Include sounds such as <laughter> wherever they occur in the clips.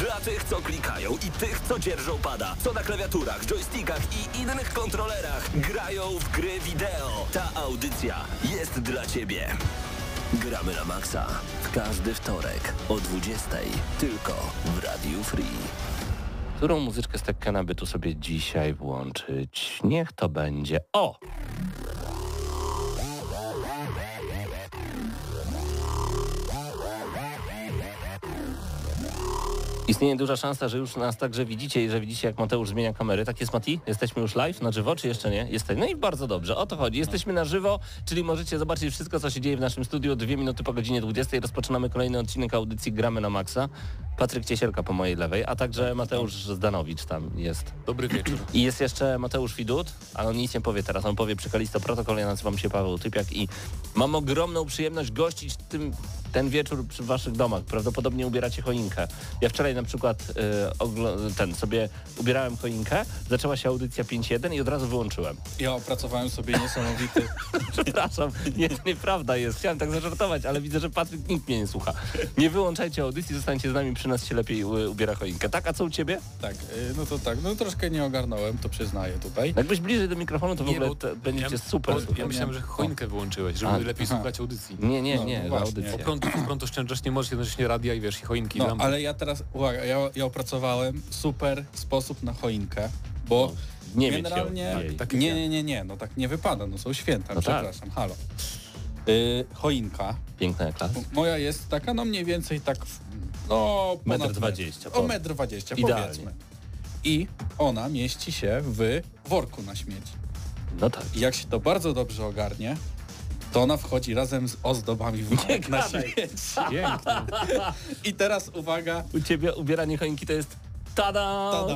Dla tych, co klikają i tych, co dzierżą pada, co na klawiaturach, joystickach i innych kontrolerach grają w gry wideo. Ta audycja jest dla Ciebie. Gramy na maksa w każdy wtorek o 20.00 tylko w Radiu Free. Którą muzyczkę z Tekkena by tu sobie dzisiaj włączyć? Niech to będzie... O! Istnieje duża szansa, że już nas także widzicie i że widzicie, jak Mateusz zmienia kamery. Tak jest, Mati? Jesteśmy już live na żywo, czy jeszcze nie? Jesteśmy. No i bardzo dobrze, o to chodzi. Jesteśmy na żywo, czyli możecie zobaczyć wszystko, co się dzieje w naszym studiu. Dwie minuty po godzinie 20 rozpoczynamy kolejny odcinek audycji Gramy na Maxa. Patryk Ciesielka po mojej lewej, a także Mateusz Zdanowicz tam jest. Dobry wieczór. I jest jeszcze Mateusz Widut, ale on nic nie powie teraz. On powie przy Kalisto Protokol, ja nazywam się Paweł Typiak i mam ogromną przyjemność gościć tym, ten wieczór przy waszych domach. Prawdopodobnie ubieracie choinkę. Ja wczoraj na przykład y, ten sobie ubierałem choinkę, zaczęła się audycja 5.1 i od razu wyłączyłem. Ja opracowałem sobie niesamowity... <laughs> Przepraszam, nie, nieprawda jest. Chciałem tak zażartować, ale widzę, że Patryk nikt mnie nie słucha. Nie wyłączajcie audycji, zostańcie z nami, przy nas się lepiej y, ubiera choinkę. Tak, a co u ciebie? Tak, y, no to tak, no troszkę nie ogarnąłem, to przyznaję tutaj. Jakbyś bliżej do mikrofonu, to w Nie, ogóle bo będziecie ja, super. Ja myślałem, że choinkę wyłączyłeś, żeby A, lepiej aha. słuchać audycji. Nie, nie, No, nie, właśnie. audycja. Prąd, prąd oszczędzasz, nie możesz jednocześnie radia i wiesz, i choinki, No, ale ja teraz, uwaga, ja, ja opracowałem super sposób na choinkę, bo Nie mieć generalnie... ją. Jej. tak nie, nie, nie, nie, no tak nie wypada, no są święta, No tak. przepraszam, halo. Y, choinka, Piękna jak las. moja jest taka, no mniej więcej tak, no Metr dwadzieścia, O metr dwadzieścia, powiedzmy. I ona mieści się w worku na śmieci. No tak. I jak się to bardzo dobrze ogarnie, to ona wchodzi razem z ozdobami w worek na gadaj. śmieci. <laughs> Pięknie. I teraz uwaga, U ciebie ubieranie choinki to jest tada! tada,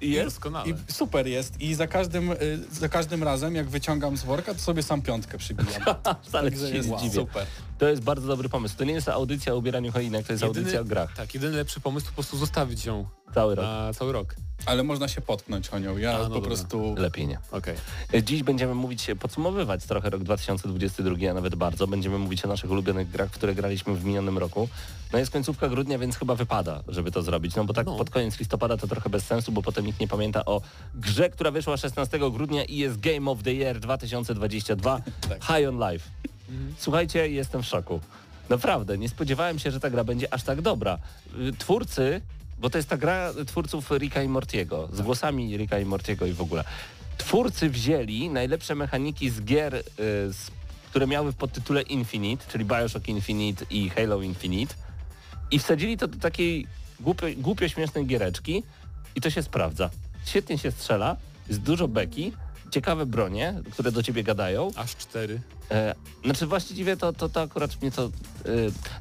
Jest? Doskonale. I super jest. I za każdym, y, za każdym razem, jak wyciągam z worka, to sobie sam piątkę przybijam. <laughs> Wcale Także się jest nie dziwię. super. To jest bardzo dobry pomysł. To nie jest audycja o ubieraniu choinek, to jest audycja o grach. Tak, jedyny lepszy pomysł to po prostu zostawić ją Cały rok. na cały rok. Ale można się potknąć o nią. Ja A, no po dobra. prostu... Lepiej nie. Okej. Dziś będziemy mówić, podsumowywać trochę rok 2022, a nawet bardzo. Będziemy mówić o naszych ulubionych grach, w które graliśmy w minionym roku. No jest końcówka grudnia, więc chyba wypada, żeby to zrobić. No bo tak No. pod koniec listopada to trochę bez sensu, bo potem nikt nie pamięta o grze, która wyszła 16 grudnia i jest Game of the Year 2022 Tak. High on Life. Słuchajcie, jestem w szoku. Naprawdę, nie spodziewałem się, że ta gra będzie aż tak dobra. Y, Twórcy, bo to jest ta gra twórców Ricka i Mortiego, z głosami Ricka i Mortiego i w ogóle. Twórcy wzięli najlepsze mechaniki z gier, y, z, które miały w podtytule Infinite, czyli Bioshock Infinite i Halo Infinite i wsadzili to do takiej głupio, głupio śmiesznej giereczki i to się sprawdza. Świetnie się strzela, jest dużo beki, ciekawe bronie, które do ciebie gadają. Aż cztery. E, znaczy właściwie to, to, to akurat mnie to e,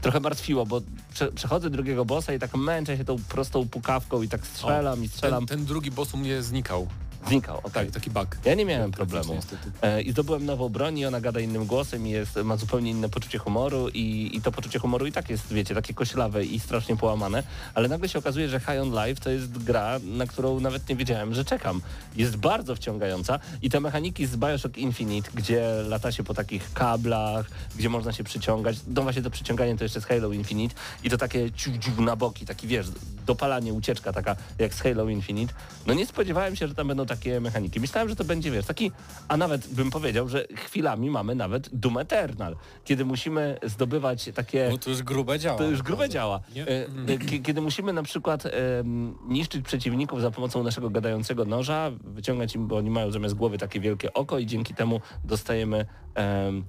trochę martwiło, bo prze, przechodzę drugiego bossa i tak męczę się tą prostą pukawką i tak strzelam i strzelam. Ten, ten drugi boss u mnie znikał. Znikał, o tak. Tak, taki bug. Ja nie miałem Graficzny problemu. E, I zdobyłem nową broń i ona gada innym głosem i jest, ma zupełnie inne poczucie humoru i, i to poczucie humoru i tak jest, wiecie, takie koślawe i strasznie połamane, ale nagle się okazuje, że High on Life to jest gra, na którą nawet nie wiedziałem, że czekam. Jest bardzo wciągająca i te mechaniki z Bioshock Infinite, gdzie lata się po takich kablach, gdzie można się przyciągać, no właśnie to przyciąganie to jeszcze z Halo Infinite i to takie ciu, ciu na boki, taki wiesz, dopalanie, ucieczka taka jak z Halo Infinite. No nie spodziewałem się, że tam będą takie mechaniki. Myślałem, że to będzie, wiesz, taki, a nawet bym powiedział, że chwilami mamy nawet Doom Eternal, kiedy musimy zdobywać takie... No to już grube działa. To już grube działa. E, e, kie- Kiedy musimy na przykład niszczyć przeciwników za pomocą naszego gadającego noża, wyciągać im, bo oni mają zamiast głowy takie wielkie oko i dzięki temu dostajemy, em,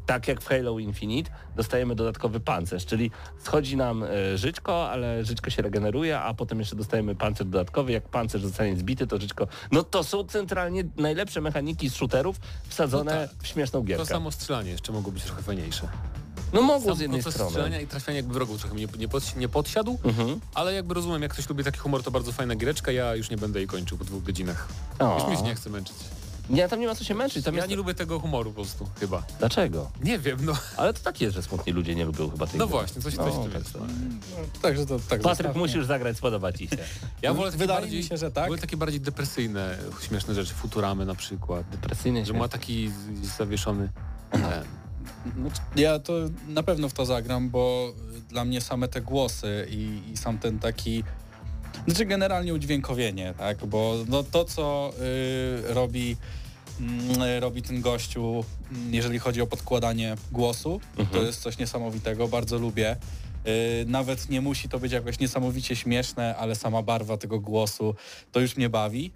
tak jak w Halo Infinite, dostajemy dodatkowy pancerz, czyli schodzi nam e, żyćko, ale żyćko się regeneruje, a potem jeszcze dostajemy pancerz dodatkowy. Jak pancerz zostanie zbity, to żyćko... No to są centralnie najlepsze mechaniki z shooterów wsadzone No tak. w śmieszną gierkę. To samo strzelanie jeszcze mogło być trochę fajniejsze. no mogło Sam z jednej proces strony. strzelania i trafiania jakby wrogów trochę mnie nie, pod, nie podsiadł, Mhm. ale jakby rozumiem, jak ktoś lubi taki humor, to bardzo fajna giereczka, ja już nie będę jej kończył po dwóch godzinach. O. Już mi się nie chce męczyć. Nie, tam nie ma co się męczyć. Tam Ja jest... nie lubię tego humoru po prostu, chyba. Dlaczego? Nie wiem, no. Ale to tak jest, że smutni ludzie nie lubią chyba tej No gry. właśnie, coś, No, coś tym tak jest. no. Także to tak Patryk, zostawmy. musisz zagrać, spodoba ci się. Ja wolę takie Wydaje bardziej, mi się, że tak. Były takie bardziej depresyjne, śmieszne rzeczy, Futuramy na przykład. Depresyjny Że ma taki zawieszony ten. Znaczy, Ja to na pewno w to zagram, bo dla mnie same te głosy i, i sam ten taki, znaczy generalnie udźwiękowienie, tak, bo no to co y, robi, mm, robi ten gościu, mm, jeżeli chodzi o podkładanie głosu, to Mhm. jest coś niesamowitego, bardzo lubię. Y, Nawet nie musi to być jakoś niesamowicie śmieszne, ale sama barwa tego głosu to już mnie bawi,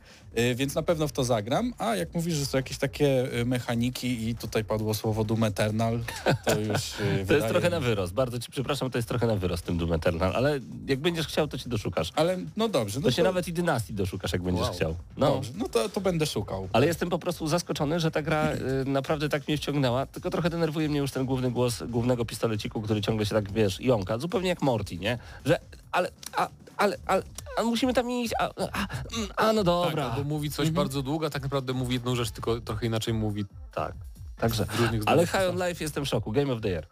więc na pewno w to zagram. A jak mówisz, że są jakieś takie y, mechaniki i tutaj padło słowo Doom Eternal, to już y, <laughs> To jest wydaje trochę mi- na wyrost. Bardzo ci przepraszam, to jest trochę na wyrost tym Doom Eternal, ale jak będziesz chciał, to ci doszukasz. Ale no dobrze, no To się nawet i dynastii doszukasz, jak będziesz Wow. chciał. No. Dobrze, no to, to będę szukał. Ale jestem po prostu zaskoczony, że ta gra y, naprawdę tak mnie wciągnęła, tylko trochę denerwuje mnie już ten główny głos głównego pistoleciku, który ciągle się tak, wiesz, jąka, zupełnie jak Morty, nie? Że, ale, a, ale, ale, a musimy tam iść, a, a, mm, a no dobra. Tak, albo mówi coś bardzo długo, a tak naprawdę mówi jedną rzecz, tylko trochę inaczej mówi Tak. Także, ale. High on Life jestem w szoku, Game of the Year.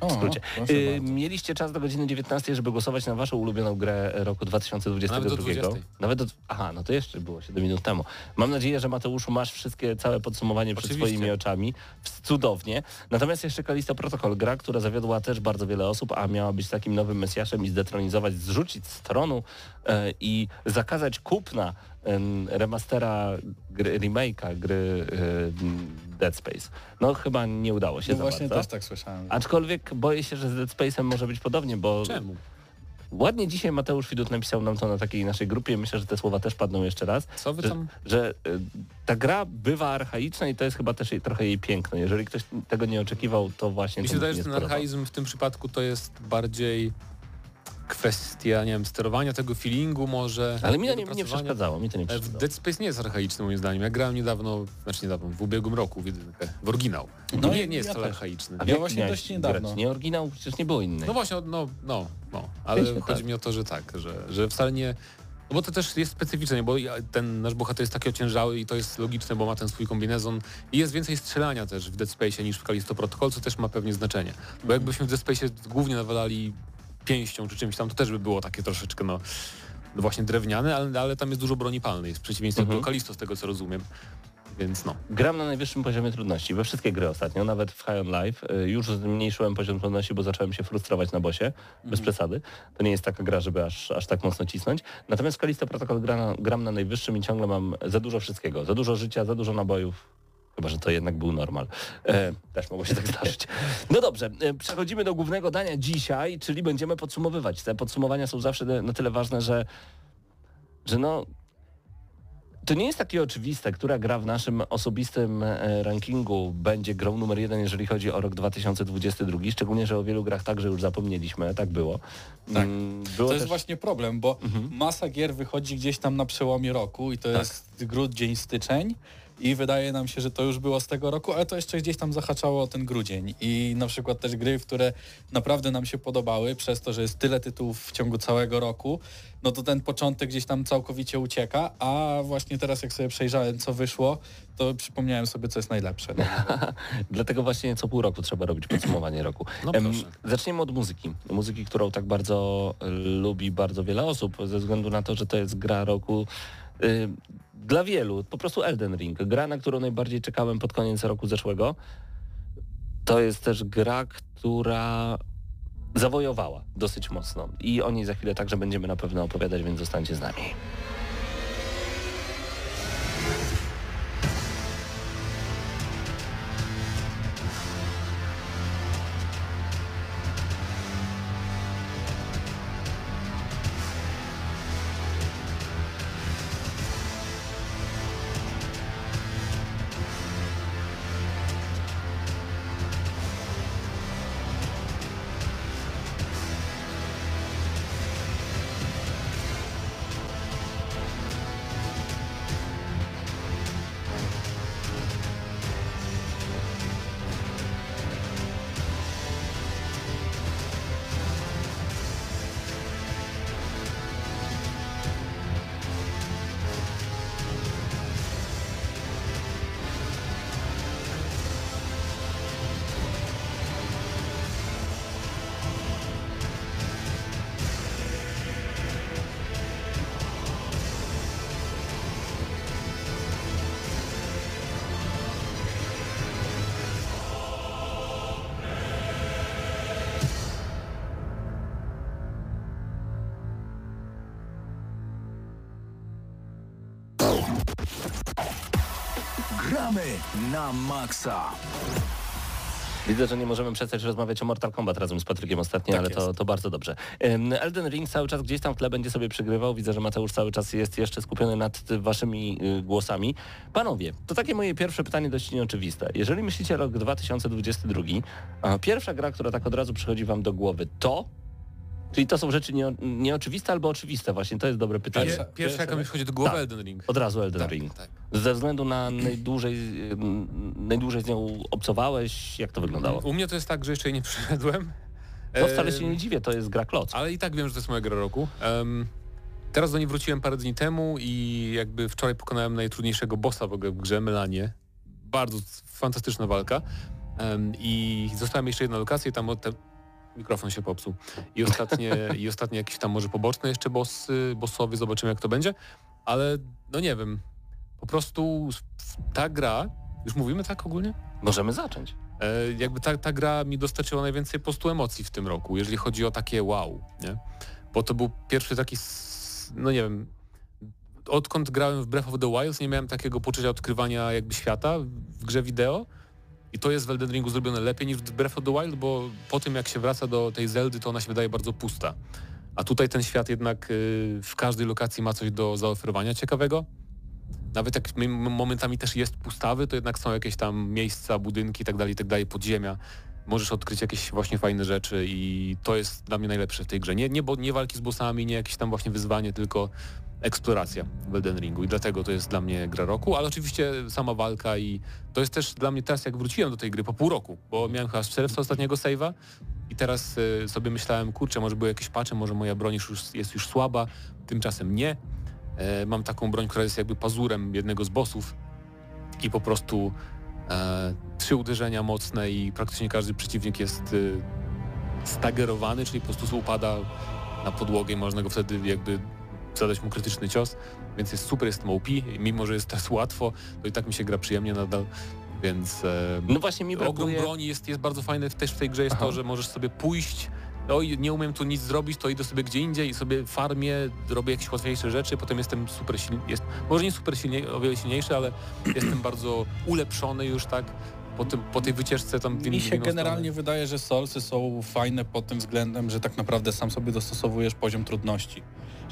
O, W skrócie. Y, mieliście czas do godziny 19, żeby głosować na waszą ulubioną grę roku 2022. Nawet do 20. Nawet do, aha, no to jeszcze było 7 minut temu. Mam nadzieję, że Mateuszu masz wszystkie, całe podsumowanie przed Oczywiście. swoimi oczami. Cudownie. Natomiast jeszcze Kalisto Protocol, gra, która zawiodła też bardzo wiele osób, a miała być takim nowym mesjaszem i zdetronizować, zrzucić z tronu e, i zakazać kupna em, remastera gry, remake'a gry e, Dead Space. No chyba nie udało się No za właśnie bardzo. też tak słyszałem. Aczkolwiek boję się, że z Dead Space'em może być podobnie, bo Czemu? ładnie dzisiaj Mateusz Widut napisał nam to na takiej naszej grupie. Myślę, że te słowa też padną jeszcze raz. Co wy Że, tam... że y, ta gra bywa archaiczna i to jest chyba też jej, trochę jej piękno. Jeżeli ktoś tego nie oczekiwał, to właśnie Mi się wydaje, że ten archaizm w tym przypadku to jest bardziej kwestia, nie wiem, sterowania tego feelingu może. Ale mi to nie, nie przeszkadzało, mi to nie E, przeszkadzało. Dead Space nie jest archaiczny moim zdaniem. Ja grałem niedawno, znaczy niedawno, w ubiegłym roku w jedynkę, w oryginał. No nie, nie jest ja wcale też. archaiczny. A Ja właśnie dość niedawno. grać? Nie oryginał, przecież nie było innej. No właśnie, no, no, no. Ale chodzi tak. mi o to, że tak, że, że wcale nie... No bo to też jest specyficzne, bo ten nasz bohater jest taki ociężały i to jest logiczne, bo ma ten swój kombinezon i jest więcej strzelania też w Dead Space niż w Callisto Protocol, co też ma pewnie znaczenie. Bo jakbyśmy w Dead Space głównie nawalali pięścią czy czymś tam, to też by było takie troszeczkę no właśnie drewniane, ale, ale tam jest dużo broni palnej, w przeciwieństwie Mhm. do Callisto z tego co rozumiem. Więc no. Gram na najwyższym poziomie trudności, we wszystkie gry ostatnio, nawet w High on Life. Y, Już zmniejszyłem poziom trudności, bo zacząłem się frustrować na bosie, bez przesady. To nie jest taka gra, żeby aż, aż tak mocno cisnąć. Natomiast w Callisto Protocol gra gram na najwyższym i ciągle mam za dużo wszystkiego. Za dużo życia, za dużo nabojów. Chyba, że to jednak był normal. E, też mogło się tak <laughs> zdarzyć. No dobrze, e, przechodzimy do głównego dania dzisiaj, czyli będziemy podsumowywać. Te podsumowania są zawsze na- tyle ważne, że, że no, to nie jest takie oczywiste, która gra w naszym osobistym e, rankingu będzie grą numer jeden, jeżeli chodzi o rok 2022, szczególnie, że o wielu grach także już zapomnieliśmy, tak było. Tak. Mm, Było To jest też... właśnie problem, bo Mhm. masa gier wychodzi gdzieś tam na przełomie roku i to Tak. jest grudzień, styczeń i wydaje nam się, że to już było z tego roku, ale to jeszcze gdzieś tam zahaczało o ten grudzień i na przykład też gry, które naprawdę nam się podobały przez to, że jest tyle tytułów w ciągu całego roku, no to ten początek gdzieś tam całkowicie ucieka, a właśnie teraz jak sobie przejrzałem co wyszło, to przypomniałem sobie co jest najlepsze. No. <laughs> Dlatego właśnie co pół roku trzeba robić podsumowanie roku. No proszę. Zaczniemy od muzyki. Muzyki, którą tak bardzo y, lubi bardzo wiele osób, ze względu na to, że to jest gra roku y, dla wielu. Po prostu Elden Ring. Gra, na którą najbardziej czekałem pod koniec roku zeszłego. To jest też gra, która zawojowała dosyć mocno. I o niej za chwilę także będziemy na pewno opowiadać, więc zostańcie z nami. Gramy na maksa. Widzę, że nie możemy przestać rozmawiać o Mortal Kombat razem z Patrykiem ostatnio, Tak ale to, to bardzo dobrze. Elden Ring cały czas gdzieś tam w tle będzie sobie przegrywał. Widzę, że Mateusz cały czas jest jeszcze skupiony nad waszymi y, głosami. Panowie, to takie moje pierwsze pytanie dość nieoczywiste. Jeżeli myślicie rok 2022, a pierwsza gra, która tak od razu przychodzi wam do głowy, to... Czyli to są rzeczy nie, nieoczywiste albo oczywiste właśnie, to jest dobre pytanie. Pierwsza- Pierwsza, jaka mi przychodzi do głowy, Tak. Elden Ring. Od razu Elden Tak, Ring. tak. Ze względu na najdłużej, najdłużej z nią obcowałeś, jak to wyglądało? U mnie to jest tak, że jeszcze jej nie przyszedłem. No wcale się nie dziwię, to jest gra kloc. Ale i tak wiem, że to jest moja gra roku. Em, teraz do niej wróciłem parę dni temu i jakby wczoraj pokonałem najtrudniejszego bossa w ogóle w grze, Melanie. Bardzo fantastyczna walka. Em, I zostałem jeszcze jedna lokacja i tam od te... mikrofon się popsuł. I ostatnie, i ostatnie jakieś tam może poboczne jeszcze bossy, bossowie, zobaczymy jak to będzie. Ale no nie wiem, po prostu ta gra, już mówimy tak ogólnie? Możemy zacząć. E, jakby ta, ta gra mi dostarczyła najwięcej po prostu emocji w tym roku, jeżeli chodzi o takie wow, nie? Bo to był pierwszy taki, no nie wiem, odkąd grałem w Breath of the Wild nie miałem takiego poczucia odkrywania jakby świata w grze wideo i to jest w Elden Ringu zrobione lepiej niż w Breath of the Wild, bo po tym jak się wraca do tej Zeldy, to ona się wydaje bardzo pusta. A tutaj ten świat jednak y, w każdej lokacji ma coś do zaoferowania ciekawego. Nawet jak momentami też jest pustawy, to jednak są jakieś tam miejsca, budynki i tak dalej, i tak podziemia. Możesz odkryć jakieś właśnie fajne rzeczy i to jest dla mnie najlepsze w tej grze. Nie, nie, bo, nie walki z bossami, nie jakieś tam właśnie wyzwanie, tylko eksploracja w Elden Ringu i dlatego to jest dla mnie gra roku, ale oczywiście sama walka i to jest też dla mnie teraz jak wróciłem do tej gry po pół roku, bo miałem chyba czerwca ostatniego save'a i teraz y, sobie myślałem, kurczę, może były jakieś patche, może moja broń już jest już słaba, tymczasem nie. E, mam taką broń, która jest jakby pazurem jednego z bossów i po prostu trzy uderzenia mocne i praktycznie każdy przeciwnik jest y, stagerowany, czyli po prostu upada na podłogę i można go wtedy jakby zadać mu krytyczny cios, więc jest super, jest OP, mimo że jest teraz łatwo, to i tak mi się gra przyjemnie nadal, więc e, No właśnie mi ogrom brakuje... broni jest, jest bardzo fajne w- też w tej grze jest Aha. to, że możesz sobie pójść oj, nie umiem tu nic zrobić, to idę sobie gdzie indziej i sobie farmię, robię jakieś łatwiejsze rzeczy, potem jestem super silny, jest, może nie super silnie, o wiele silniejszy, ale <clears throat> jestem bardzo ulepszony już tak po, tym, po tej wycieczce tam w Mi in- w się generalnie stronę. wydaje, że Soulsy są fajne pod tym względem, że tak naprawdę sam sobie dostosowujesz poziom trudności.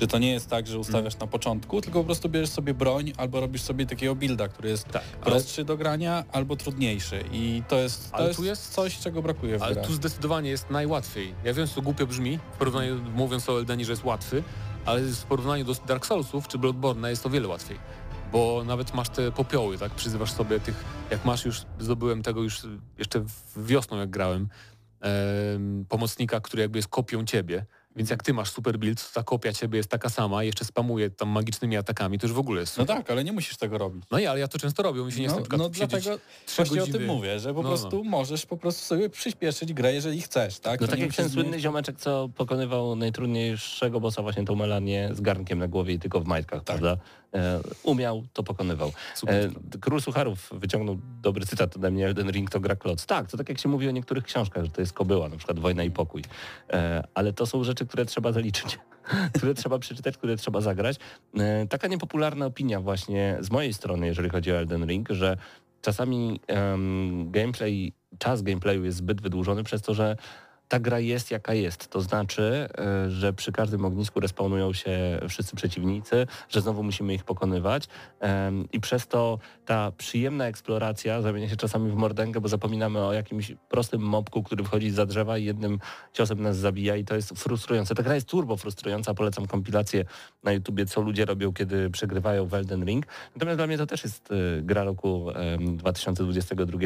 Że to nie jest tak, że ustawiasz Mm. na początku, tylko po prostu bierzesz sobie broń albo robisz sobie takiego builda, który jest Tak, ale, prostszy do grania albo trudniejszy. I to jest, to Ale jest, tu jest- coś, czego brakuje w ale grach. tu zdecydowanie jest najłatwiej. Ja wiem, że to głupio brzmi, w porównaniu, mówiąc o Eldenie, że jest łatwy, ale w porównaniu do Dark Soulsów czy Bloodborne jest to wiele łatwiej. Bo nawet masz te popioły, tak? Przyzywasz sobie tych, jak masz już, zdobyłem tego już jeszcze wiosną jak grałem, em, pomocnika, który jakby jest kopią ciebie. Więc jak ty masz super build, to ta kopia ciebie jest taka sama, jeszcze spamuje tam magicznymi atakami, to już w ogóle jest No tak, ale nie musisz tego robić. No nie, ale ja to często robię, mi się nie chce No, przykład no dlatego właśnie o tym mówię, że po No, prostu możesz po prostu sobie przyspieszyć grę, jeżeli chcesz, tak? No To tak jak ten słynny ziomeczek, co pokonywał najtrudniejszego bossa, właśnie tą Melanię z garnkiem na głowie i tylko w majtkach, Tak. prawda? E, umiał, to pokonywał. Super. E, Król Sucharów wyciągnął dobry cytat ode mnie, Elden Ring to gra kloc. Tak, to tak jak się mówi o niektórych książkach, że to jest kobyła, na przykład Wojna i Pokój. E, ale to są rzeczy, które trzeba zaliczyć, <laughs> które trzeba przeczytać, które trzeba zagrać. Taka niepopularna opinia właśnie z mojej strony, jeżeli chodzi o Elden Ring, że czasami em, gameplay, czas gameplayu jest zbyt wydłużony przez to, że ta gra jest jaka jest. To znaczy, e, że przy każdym ognisku respawnują się wszyscy przeciwnicy, że znowu musimy ich pokonywać i przez to ta przyjemna eksploracja zamienia się czasami w mordęgę, bo zapominamy o jakimś prostym mobku, który wchodzi za drzewa i jednym ciosem nas zabija i to jest frustrujące. Ta gra jest turbo frustrująca, polecam kompilację na YouTubie, co ludzie robią, kiedy przegrywają w Elden Ring. Natomiast dla mnie to też jest e, gra roku em, 2022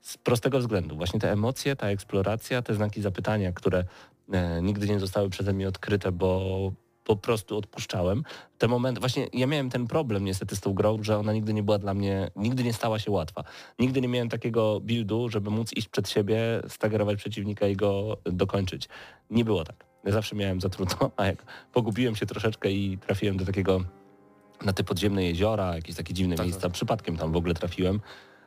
z prostego względu. Właśnie te emocje, ta eksploracja, te znaki zapytania, które e, nigdy nie zostały przeze mnie odkryte, bo po prostu odpuszczałem. Te momenty, właśnie ja miałem ten problem niestety z tą grą, że ona nigdy nie była dla mnie, nigdy nie stała się łatwa. Nigdy nie miałem takiego buildu, żeby móc iść przed siebie, stagerować przeciwnika i go dokończyć. Nie było tak. Ja zawsze miałem za trudno, <laughs> a jak pogubiłem się troszeczkę i trafiłem do takiego na te podziemne jeziora, jakieś takie dziwne Tak, miejsca, przypadkiem tam w ogóle trafiłem.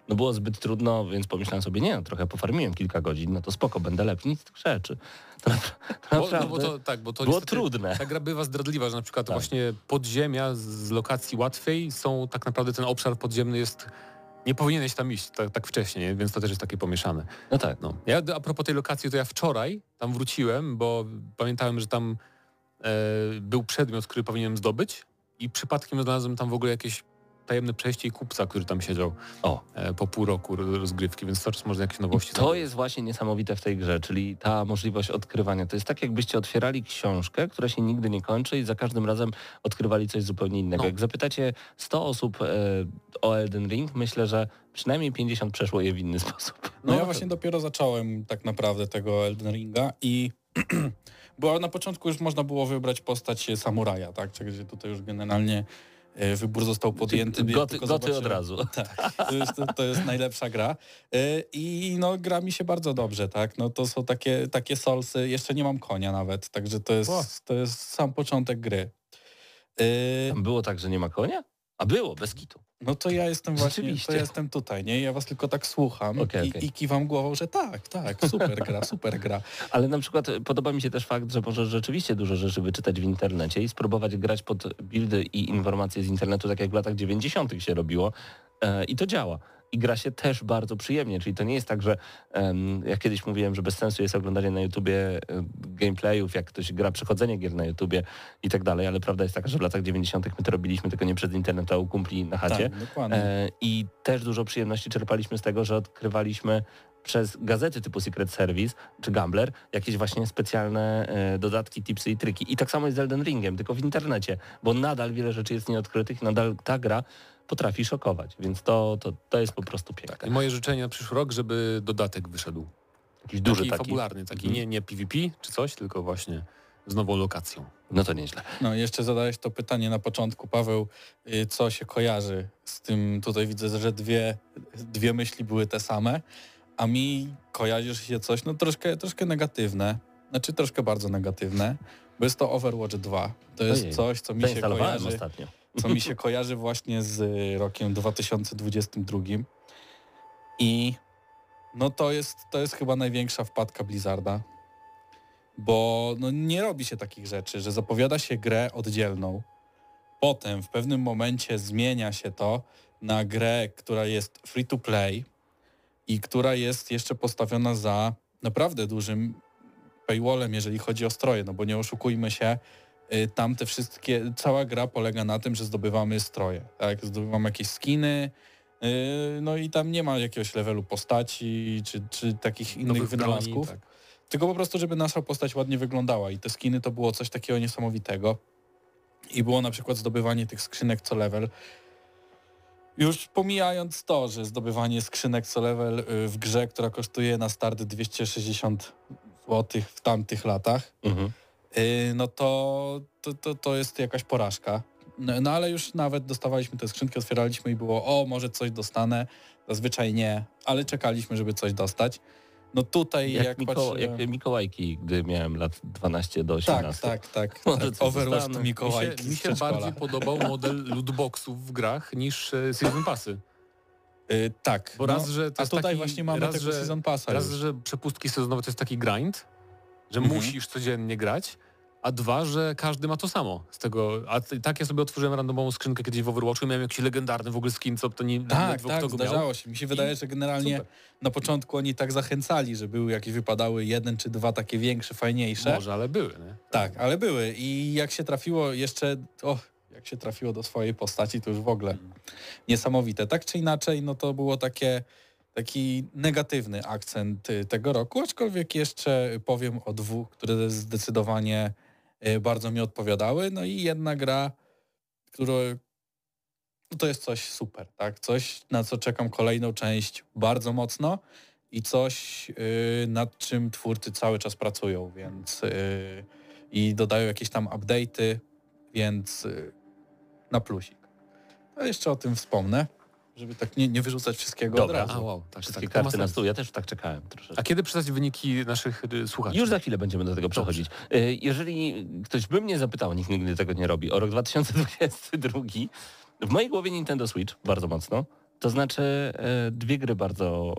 No było zbyt trudno, więc pomyślałem sobie, nie no, trochę pofarmiłem kilka godzin, no to spoko, będę lepszy, nic z tych rzeczy. <laughs> To, to Bo, no bo to, tak, bo to było trudne. Ta gra bywa zdradliwa, że na przykład Tak. właśnie podziemia z- z lokacji łatwiej są tak naprawdę ten obszar podziemny jest nie powinieneś tam iść tak, tak wcześnie, więc to też jest takie pomieszane. No tak. No. Ja a propos tej lokacji, to ja wczoraj tam wróciłem, bo pamiętałem, że tam e, był przedmiot, który powinienem zdobyć i przypadkiem znalazłem tam w ogóle jakieś tajemne przejście i kupca, który tam siedział O. e, po pół roku ro- rozgrywki, więc czas można jakieś nowości To zdobyć. jest właśnie niesamowite w tej grze, czyli ta możliwość odkrywania. To jest tak, jakbyście otwierali książkę, która się nigdy nie kończy i za każdym razem odkrywali coś zupełnie innego. No. Jak zapytacie 100 osób e, o Elden Ring, myślę, że przynajmniej 50 przeszło je w inny <laughs> sposób. No, ja właśnie dopiero zacząłem tak naprawdę tego Elden Ringa i <clears throat> bo na początku już można było wybrać postać samuraja, tak? Gdzie tutaj już generalnie wybór został podjęty. Goty, goty od razu. <laughs> Tak, <laughs> to jest, to jest najlepsza gra. E, I no gra mi się bardzo dobrze, tak? No to są takie, takie solsy, jeszcze nie mam konia nawet, także to jest, to jest sam początek gry. E, Tam było tak, że nie ma konia? A było, bez kitu. No to ja jestem właśnie, to ja jestem tutaj, nie? Ja was tylko tak słucham Okej, i, okej. i kiwam głową, że tak, tak, super gra, <laughs> super gra. Ale na przykład e, podoba mi się też fakt, że możesz rzeczywiście dużo rzeczy wyczytać w internecie i spróbować grać pod buildy i informacje z internetu, tak jak w latach 90. się robiło e, i to działa. I gra się też bardzo przyjemnie, czyli to nie jest tak, że em, jak kiedyś mówiłem, że bez sensu jest oglądanie na YouTubie gameplayów, jak ktoś gra przechodzenie gier na YouTubie i tak dalej, ale prawda jest taka, że w latach 90. my to robiliśmy tylko nie przez internet, a u kumpli na chacie. Tak, dokładnie. E, I też dużo przyjemności czerpaliśmy z tego, że odkrywaliśmy przez gazety typu Secret Service czy Gambler jakieś właśnie specjalne e, dodatki, tipsy i triki. I tak samo jest z Elden Ringiem, tylko w internecie, bo nadal wiele rzeczy jest nieodkrytych, nadal ta gra potrafi szokować, więc to, to, to jest po prostu piękne. I moje życzenie na przyszły rok, żeby dodatek wyszedł. Jakiś duży taki, taki. fabularny, taki Mhm. nie, nie PvP czy coś, tylko właśnie z nową lokacją. No to nieźle. No jeszcze zadałeś to pytanie na początku, Paweł, y, co się kojarzy z tym, tutaj widzę, że dwie, dwie myśli były te same, a mi kojarzy się coś, no troszkę, troszkę negatywne, znaczy troszkę bardzo negatywne, bo jest to Overwatch 2. To jest Ojej. coś, co mi się kojarzy, ostatnio. Co mi się kojarzy właśnie z y, rokiem 2022 i no to jest, to jest chyba największa wpadka Blizzarda, bo no nie robi się takich rzeczy, że zapowiada się grę oddzielną, potem w pewnym momencie zmienia się to na grę, która jest free to play i która jest jeszcze postawiona za naprawdę dużym paywallem, jeżeli chodzi o stroje, no bo nie oszukujmy się, tam te wszystkie, cała gra polega na tym, że zdobywamy stroje, tak, zdobywamy jakieś skiny, y, no i tam nie ma jakiegoś levelu postaci, czy, czy takich innych Nowych broni, wynalazków, tak. tylko po prostu, żeby nasza postać ładnie wyglądała. I te skiny to było coś takiego niesamowitego. I było na przykład zdobywanie tych skrzynek co level, już pomijając to, że zdobywanie skrzynek co level y, w grze, która kosztuje na start 260 zł w tamtych latach, Mhm. Y, no to, to, to, to jest jakaś porażka. No, no ale już nawet dostawaliśmy te skrzynki, otwieraliśmy i było, o może coś dostanę, zazwyczaj nie, ale czekaliśmy, żeby coś dostać. No tutaj Jak, jak, Miko, patrzyłem... jak Mikołajki, gdy miałem lat 12 do Tak, 18. tak, tak. <laughs> Może tak. coś Overwatch to dostanę. Mi się, Mikołajki mi się bardziej podobał model lootboxów w grach niż e, Season Passy. Y, tak. Bo raz, że to a jest tutaj taki- właśnie mamy raz, tego że- Season Passa Raz, już. że przepustki sezonowe to jest taki grind, że Mhm. musisz codziennie grać, a dwa, że każdy ma to samo z tego. A tak ja sobie otworzyłem randomową skrzynkę kiedyś w Overwatchu i miałem jakiś legendarny w ogóle skin, co to nie Tak, tak, kto go miał. zdarzało się. Mi się wydaje, że generalnie Super. na początku oni tak zachęcali, że były jakieś wypadały jeden czy dwa takie większe, fajniejsze. Może, ale były, nie? Tak, ale były. I jak się trafiło jeszcze, o, jak się trafiło do swojej postaci, to już w ogóle niesamowite. Tak czy inaczej, no to było takie, taki negatywny akcent y, tego roku, aczkolwiek jeszcze powiem o dwóch, które zdecydowanie y, bardzo mi odpowiadały. No i jedna gra, która no to jest coś super, tak? Coś, na co czekam kolejną część bardzo mocno i coś, y, nad czym twórcy cały czas pracują, więc i dodają jakieś tam update'y, więc na plusik. To jeszcze o tym wspomnę, żeby tak nie, nie wyrzucać wszystkiego Dobra. od A razu. wow, tak, Wszystkie tak, to ma karty na sens. stół, ja też tak czekałem troszeczkę. A kiedy przestać wyniki naszych y, słuchaczy? Już za chwilę będziemy do tego przechodzić. Y, Jeżeli ktoś by mnie zapytał, nikt nigdy tego nie robi, o rok 2022, w mojej głowie Nintendo Switch bardzo mocno. To znaczy e, dwie gry bardzo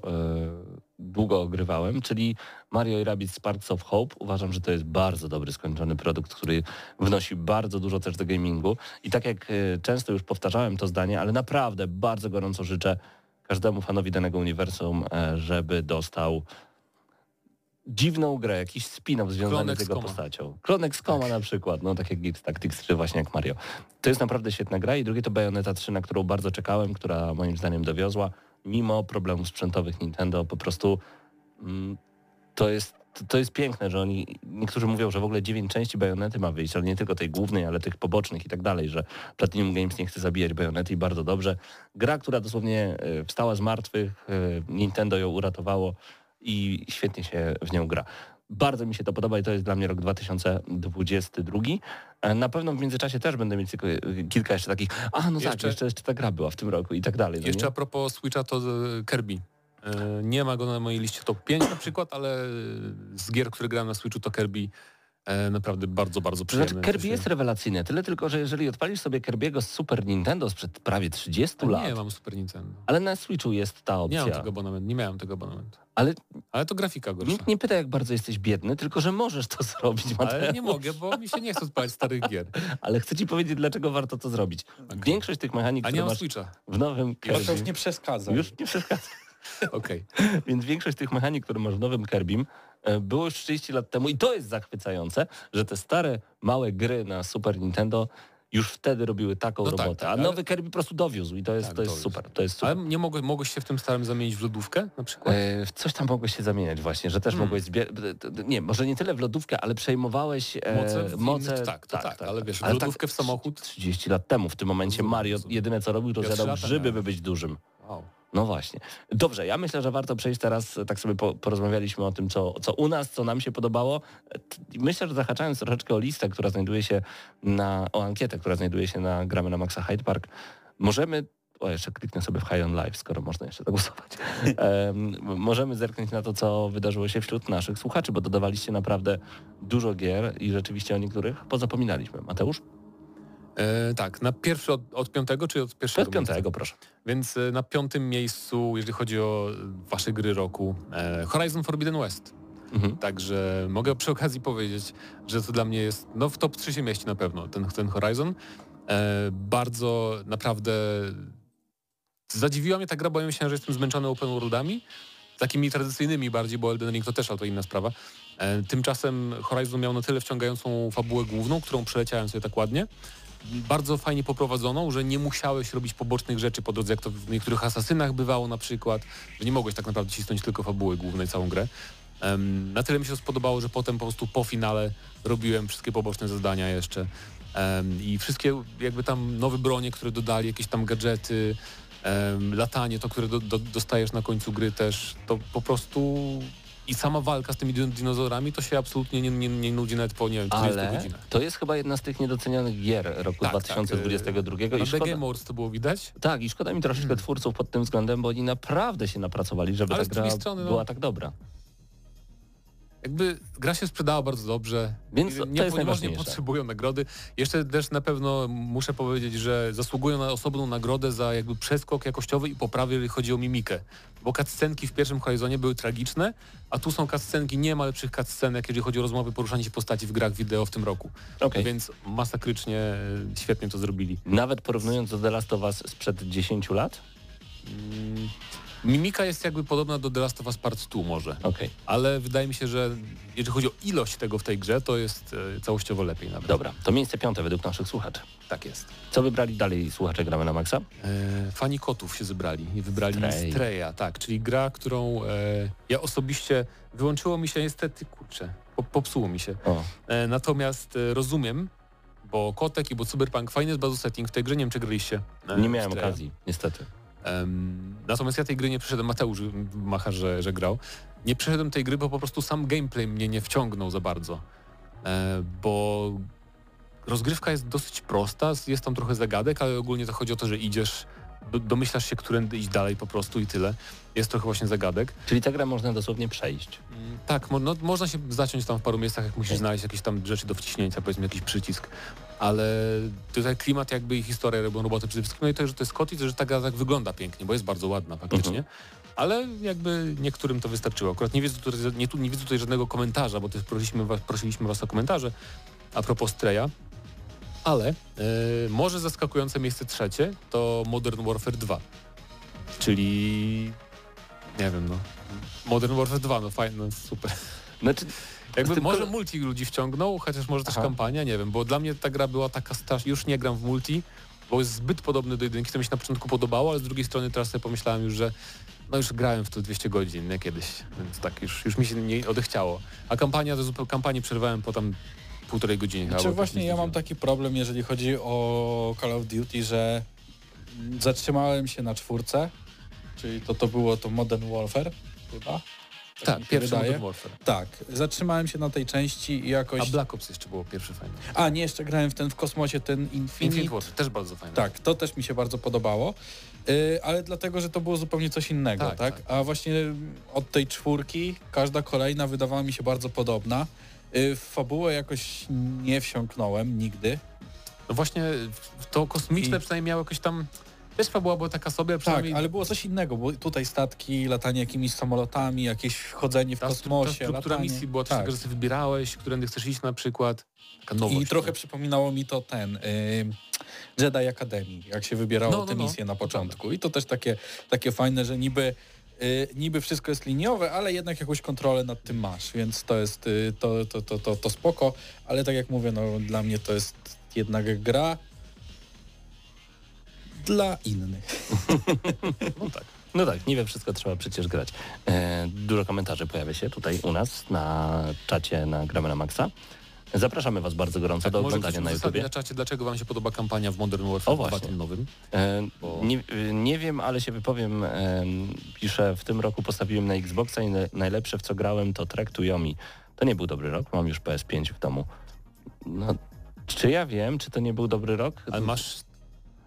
długo ogrywałem, czyli Mario i Rabbids Sparks of Hope. Uważam, że to jest bardzo dobry, skończony produkt, który wnosi bardzo dużo też do gamingu. I tak jak e, często już powtarzałem to zdanie, ale naprawdę bardzo gorąco życzę każdemu fanowi danego uniwersum, e, żeby dostał dziwną grę, jakiś spin-off związany Klon z jego postacią. Klon XCOMa na przykład, no tak jak Gears Tactics 3, właśnie jak Mario. To jest naprawdę świetna gra i drugie to Bayonetta 3, na którą bardzo czekałem, która moim zdaniem dowiozła, mimo problemów sprzętowych Nintendo, po prostu mm, to jest to, to jest piękne, że oni, niektórzy mówią, że w ogóle dziewięć części Bajonety ma wyjść, ale nie tylko tej głównej, ale tych pobocznych i tak dalej, że Platinum Games nie chce zabijać Bajonety i bardzo dobrze. Gra, która dosłownie e, wstała z martwych, e, Nintendo ją uratowało i świetnie się w nią gra. Bardzo mi się to podoba i to jest dla mnie rok 2022. E, Na pewno w międzyczasie też będę mieć tylko, e, kilka jeszcze takich, a no tak, Jeszcze- jeszcze, jeszcze ta gra była w tym roku i tak dalej. no Jeszcze nie? a propos Switcha to e, Kirby. Nie ma go na mojej liście top 5 na przykład, ale z gier, które grałem na Switchu to Kirby naprawdę bardzo, bardzo To przyjemne. znaczy Kirby jest rewelacyjny, tyle tylko, że jeżeli odpalisz sobie Kirby'ego z Super Nintendo sprzed prawie 30 A lat, Nie mam Super Nintendo. ale na Switchu jest ta Nie opcja. mam tego abonamentu, nie miałem tego abonamentu. Ale Ale to grafika gorsza. nikt nie pyta, jak bardzo jesteś biedny, tylko że możesz to <laughs> zrobić, Ale Mateusz. nie mogę, bo mi się nie chce odpalać starych gier. <laughs> Ale chcę ci powiedzieć, dlaczego warto to zrobić. Większość tych mechanik, A nie które mam masz Switcha. w nowym To już Kirby, nie przeszkadza. już nie przeszkadza. Okej. <laughs> Więc większość tych mechanik, które masz w nowym Kirbym, e, było już 30 lat temu i to jest zachwycające, że te stare, małe gry na Super Nintendo już wtedy robiły taką No tak, robotę, tak, a ale- nowy Kirby po prostu dowiózł i to jest, Tak, to jest dowiózł. super. To jest super. Ale nie mogłeś, mogłeś się w tym starym zamienić w lodówkę na przykład? E, w coś tam mogłeś się zamieniać właśnie, że też Hmm. mogłeś zbierać, nie, może nie tyle w lodówkę, ale przejmowałeś e, Moce w moce innych- tak, to tak, ale wiesz, w Ale lodówkę w samochód? 30 lat temu, w tym momencie Mario jedyne co robił, to zjadał grzyby, by być dużym. Wow. No właśnie. Dobrze, ja myślę, że warto przejść teraz, tak sobie po, porozmawialiśmy o tym, co, co u nas, co nam się podobało. Myślę, że zahaczając troszeczkę o listę, która znajduje się na, o ankietę, która znajduje się na Gramy na Maxa Hyde Park, możemy o, jeszcze kliknę sobie w High on Live, skoro można jeszcze zagłosować. <laughs> Em, możemy zerknąć na to, co wydarzyło się wśród naszych słuchaczy, bo dodawaliście naprawdę dużo gier i rzeczywiście o niektórych pozapominaliśmy. Mateusz? E, tak, na pierwszy od, od piątego czy od pierwszego? Przed piątego, proszę. Więc e, na piątym miejscu, jeżeli chodzi o e, wasze gry roku, e, Horizon Forbidden West. Mhm. Także mogę przy okazji powiedzieć, że to dla mnie jest, no w top 3 się mieści na pewno ten, ten Horizon. E, bardzo naprawdę zadziwiła mnie ta gra, bo ja myślałem, że jestem zmęczony open worldami, takimi tradycyjnymi bardziej, bo Elden Ring to też, ale to inna sprawa. E, tymczasem Horizon miał na tyle wciągającą fabułę główną, którą przeleciałem sobie tak ładnie, bardzo fajnie poprowadzoną, że nie musiałeś robić pobocznych rzeczy po drodze, jak to w niektórych asasynach bywało na przykład, że nie mogłeś tak naprawdę cisnąć tylko fabuły głównej całą grę. Em, na tyle mi się spodobało, że potem po prostu po finale robiłem wszystkie poboczne zadania jeszcze Em, i wszystkie jakby tam nowe bronie, które dodali, jakieś tam gadżety, em, latanie, to które do, do, dostajesz na końcu gry też, to po prostu i sama walka z tymi din- dinozaurami to się absolutnie nie, nie, nie nudzi nawet po, nie wiem, 40 Ale godzinach. to jest chyba jedna z tych niedocenionych gier roku Tak, 2022 Na i The szkoda, Game Awards to było widać. tak, i szkoda mi troszeczkę twórców pod tym względem, bo oni naprawdę się napracowali, żeby Ale ta gra strony, no- była tak dobra. Jakby gra się sprzedała bardzo dobrze. Więc I to nie, jest ponieważ nie najważniejsze. potrzebują nagrody. Jeszcze też na pewno muszę powiedzieć, że zasługują na osobną nagrodę za jakby przeskok jakościowy i poprawę, jeżeli chodzi o mimikę. Bo cutscenki w pierwszym Horizonie były tragiczne, a tu są cutscenki, nie ma lepszych cutscenek, jeżeli chodzi o rozmowy, poruszanie się postaci w grach wideo w tym roku. Okej. Więc masakrycznie e, świetnie to zrobili. Nawet porównując do The Last of Us sprzed 10 lat? Mm, Mimika jest jakby podobna do The Last of Us Part 2 może. Okej, Ale wydaje mi się, że jeżeli chodzi o ilość tego w tej grze, to jest e, całościowo lepiej nawet. dobra. To miejsce piąte według naszych słuchaczy. Tak jest. Co wybrali dalej słuchacze Gramy na Maxa? E, fani kotów się zebrali i wybrali Stray. Streja, tak, czyli gra, którą e, ja osobiście wyłączyło mi się niestety, kurczę, po, popsuło mi się. E, natomiast e, rozumiem, bo kotek i bo cyberpunk fajny jest bazu setting w tej grze, nie wiem czy graliście. e, nie miałem Straya. okazji, niestety. Natomiast ja tej gry nie przeszedłem, Mateusz macha, że, że grał. Nie przeszedłem tej gry, bo po prostu sam gameplay mnie nie wciągnął za bardzo. E, bo rozgrywka jest dosyć prosta, jest tam trochę zagadek, ale ogólnie to chodzi o to, że idziesz, do- domyślasz się, którędy iść dalej po prostu i tyle. Jest trochę właśnie zagadek. Czyli tę grę można dosłownie przejść. Mm, Tak, no, można się zaciąć tam w paru miejscach, jak musisz znaleźć jakieś tam rzeczy do wciśnięcia, powiedzmy jakiś przycisk. Ale tutaj klimat jakby i historia robią robotę przede wszystkim. No i to, że to jest kot i to, że ta gra tak wygląda pięknie, bo jest bardzo ładna faktycznie. Mhm. Ale jakby niektórym to wystarczyło. Akurat nie widzę tutaj, nie, nie widzę tutaj żadnego komentarza, bo też prosiliśmy was, prosiliśmy was o komentarze a propos Streja. Ale e, może zaskakujące miejsce trzecie to Modern Warfare 2. czyli nie wiem, no. Modern Warfare 2, no fajnie, no super. Znaczy, Jakby może kol- multi ludzi wciągnął, chociaż może też Aha. kampania, nie wiem, bo dla mnie ta gra była taka straszna, już nie gram w multi, bo jest zbyt podobny do jedynki, to mi się na początku podobało, ale z drugiej strony teraz sobie pomyślałem już, że no już grałem w to 200 godzin, nie kiedyś, więc tak już, już mi się nie odechciało. A kampania, to zupełnie kampanię przerwałem po tam półtorej godziny. Czy tak właśnie nie ja mam taki problem, jeżeli chodzi o Call of Duty, że zatrzymałem się na czwórce, czyli to, to było to Modern Warfare chyba. Tak, mi pierwszy wydaje. Modern Warfare. Tak, zatrzymałem się na tej części i jakoś... A Black Ops jeszcze było pierwszy fajny. A, nie, jeszcze grałem w ten w kosmosie, ten Infinite. Infinite Warfare też bardzo fajny. Tak, to też mi się bardzo podobało, yy, ale dlatego, że to było zupełnie coś innego, tak, Tak, tak. A właśnie od tej czwórki każda kolejna wydawała mi się bardzo podobna. Yy, w fabułę jakoś nie wsiąknąłem nigdy. No właśnie to kosmiczne I- przynajmniej miało jakoś tam, fabuła była taka sobie, ale Tak, przynajmniej ale było coś innego, bo tutaj statki, latanie jakimiś samolotami, jakieś chodzenie w ta, kosmosie, ta struktura latanie. misji była tak. takiego, że sobie wybierałeś, którędy chcesz iść na przykład. Taka nowość. I trochę tak. przypominało mi to ten yy, Jedi Academy, jak się wybierało No, no, te no, misje na to początku. I to też takie, takie fajne, że niby, yy, niby wszystko jest liniowe, ale jednak jakąś kontrolę nad tym masz, więc to jest yy, to, to, to, to, to spoko, ale tak jak mówię, no dla mnie to jest jednak gra dla innych. <laughs> no tak. No tak, nie we wszystko trzeba przecież grać. E, dużo komentarzy pojawia się tutaj u nas na czacie na Gramy na Maxa. Zapraszamy Was bardzo gorąco Tak, do oglądania na YouTubie. na czacie, dlaczego wam się podoba kampania w Modern Warfare O, 2 właśnie. nowym. E, Bo- nie, nie wiem, ale się wypowiem. E, piszę, w tym roku postawiłem na Xboxa i na- najlepsze w co grałem to Trek to Yomi. To nie był dobry rok, mam już PS5 w domu. No, czy ja wiem, czy to nie był dobry rok? Ale masz,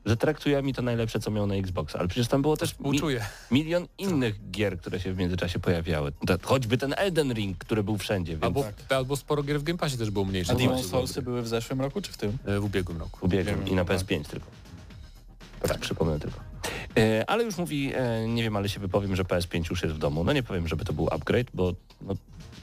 Że Trek to najlepsze, co miał na Xboxa. Ale przecież tam było też mi, milion innych gier, które się w międzyczasie pojawiały. Choćby ten Elden Ring, który był wszędzie, więc Albo, tak. albo sporo gier w Game Passie też było mniejsze. A Demon Soulsy były w zeszłym roku czy w tym? E, w ubiegłym roku. w ubiegłym i na tak. PS5 tylko. Tak, przypomnę tylko. E, ale już mówi, e, nie wiem, ale się wypowiem, że PS5 już jest w domu. No nie powiem, żeby to był upgrade, bo no,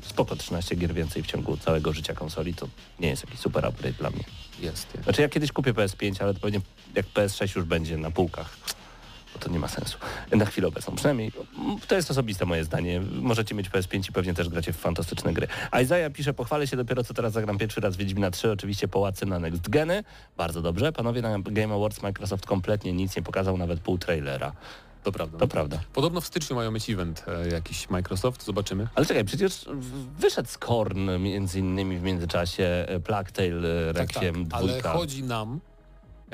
spoko 13 gier więcej w ciągu całego życia konsoli, to nie jest jakiś super upgrade dla mnie. Jest, jest. Znaczy ja kiedyś kupię PS5, ale to pewnie jak PS6 już będzie na półkach, bo to nie ma sensu. Na chwilę obecną. Przynajmniej to jest osobiste moje zdanie. Możecie mieć PS5 i pewnie też gracie w fantastyczne gry. Isaiah pisze, pochwalę się dopiero co teraz zagram pierwszy raz Wiedźmina 3, oczywiście połacy na Next Geny. Bardzo dobrze. Panowie na Game Awards Microsoft kompletnie nic nie pokazał, nawet pół trailera. To prawda. To prawda. Podobno w styczniu mają mieć event e, jakiś Microsoft, zobaczymy. Ale czekaj, przecież wyszedł Skorn między innymi w międzyczasie, e, Plague Tale, e, Tak, tak. Requiem, Ale chodzi nam,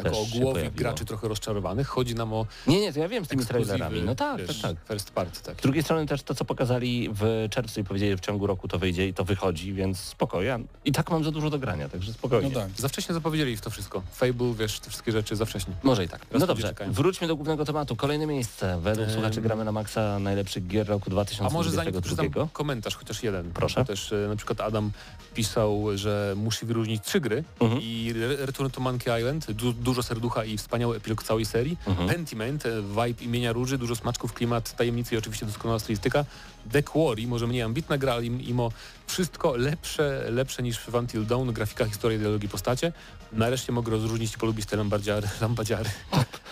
jako Też o głowie graczy trochę rozczarowanych, chodzi nam o Nie, nie, to ja wiem z tymi trailerami. No tak, wiesz, tak, tak. First party, tak. Z drugiej strony też to, co pokazali w czerwcu i powiedzieli, że w ciągu roku to wyjdzie i to wychodzi, więc spokojnie. Ja I tak mam za dużo do grania, także spokojnie. No tak. Za wcześnie zapowiedzieli w to wszystko. Fable, wiesz, te wszystkie rzeczy za wcześnie. Może i tak. Teraz No dobrze, czekają. wróćmy do głównego tematu. Kolejne miejsce. Według Em. słuchaczy gramy na maksa najlepszych gier roku A może zanim 2022. przeczytam komentarz, chociaż jeden. Proszę. Też e, na przykład Adam pisał, że musi wyróżnić trzy gry Mhm. i Re- Return to Monkey Island, du dużo serducha i wspaniały epilog całej serii. Mhm. Pentiment, e, vibe imienia Róży, dużo smaczków, klimat, tajemnicy i oczywiście doskonała stylistyka. The Quarry, może mniej ambitna gra, ale im- imo wszystko lepsze, lepsze niż w Until Dawn, grafika, historia, dialogi, postacie. Nareszcie mogę rozróżnić i polubić te lambadziary, <laughs> lambadziary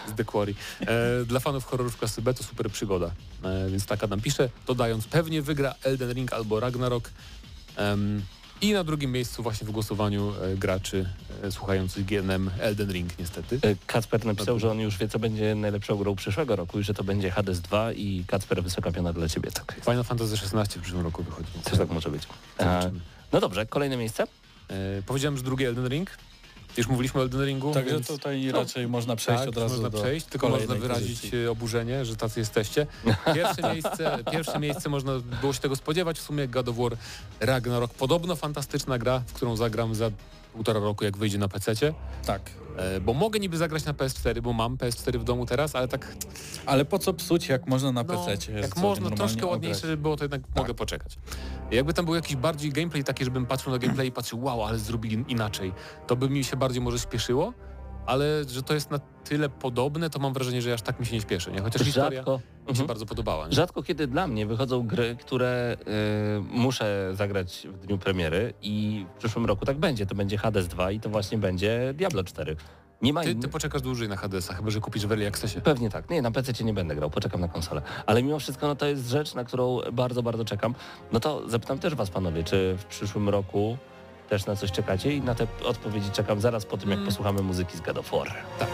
z The Quarry. E, dla fanów horrorów klasy B to super przygoda. E, więc tak Adam pisze, dodając pewnie wygra Elden Ring albo Ragnarok. Em, I na drugim miejscu właśnie w głosowaniu e, graczy e, słuchających GNM Elden Ring niestety. E, Kacper napisał, że on już wie, co będzie najlepszą grą przyszłego roku i że to będzie Hades 2 i Kacper wysoka piana dla ciebie. Tak jest. Final Fantasy XVI w przyszłym roku wychodzi. Też tak może być. Zobaczymy. no dobrze, kolejne miejsce. E, powiedziałem, że drugi Elden Ring. Już mówiliśmy o Elden Ringu, Także więc tutaj no, raczej można przejść tak, od razu można do przejść, tylko można wyrazić pozycji. e, oburzenie, że tacy jesteście. Pierwsze miejsce, <laughs> pierwsze miejsce można było się tego spodziewać, w sumie God of War Ragnarok. Podobno fantastyczna gra, w którą zagram za półtora roku, jak wyjdzie na PC-cie. Tak. E, bo mogę niby zagrać na PS4, bo mam PS4 w domu teraz, ale tak Ale po co psuć, jak można na no, PC? jak można troszkę ładniejsze, żeby było, to jednak Tak. mogę poczekać. Jakby tam był jakiś bardziej gameplay taki, żebym patrzył na gameplay i patrzył, wow, ale zrobili inaczej, to by mi się bardziej może śpieszyło, ale że to jest na tyle podobne, to mam wrażenie, że aż tak mi się nie śpieszy, nie? Chociaż historia Rzadko, mi się mhm. bardzo podobała. Nie? Rzadko kiedy dla mnie wychodzą gry, które y, muszę zagrać w dniu premiery i w przyszłym roku tak będzie. To będzie Hades 2 i to właśnie będzie Diablo 4. Nie ma Ty, ty poczekasz dłużej na Hadesa, chyba że kupisz w Early Accessie. Pewnie tak. Nie, na PC nie będę grał, poczekam na konsolę. Ale mimo wszystko no, to jest rzecz, na którą bardzo, bardzo czekam. No to zapytam też was panowie, czy w przyszłym roku też na coś czekacie? I na te odpowiedzi czekam zaraz po tym, jak posłuchamy muzyki z God of War. Tak.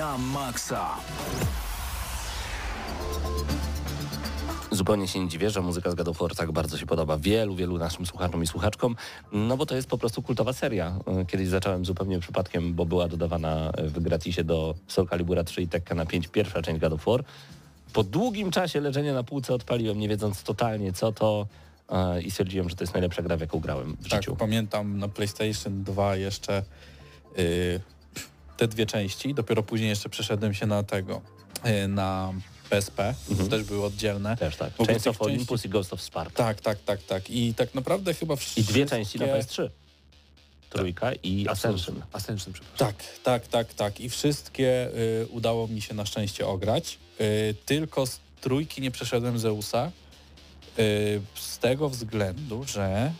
Na maksa. Zupełnie się nie dziwię, że muzyka z God of War tak bardzo się podoba wielu, wielu naszym słuchaczom i słuchaczkom, no bo to jest po prostu kultowa seria. Kiedyś zacząłem zupełnie przypadkiem, bo była dodawana w gratisie do Soul Calibura 3 i Tekkena 5 pierwsza część God of War. Po długim czasie leżenia na półce odpaliłem, nie wiedząc totalnie co to e, i stwierdziłem, że to jest najlepsza gra, w jaką grałem w Tak, życiu. pamiętam na PlayStation 2 jeszcze y, te dwie części. Dopiero później jeszcze przeszedłem się na tego, y, na PSP. To też były oddzielne. Też tak. Chains of części- Olympus i Ghost of Sparta. Tak, tak, tak, tak. I tak naprawdę chyba I wszystkie... dwie części na PS3. Trójka i Ascension. Ascension, przepraszam. Tak, tak, tak, tak. I wszystkie y, udało mi się na szczęście ograć. Y, tylko z trójki nie przeszedłem Zeusa. Y, z tego względu, że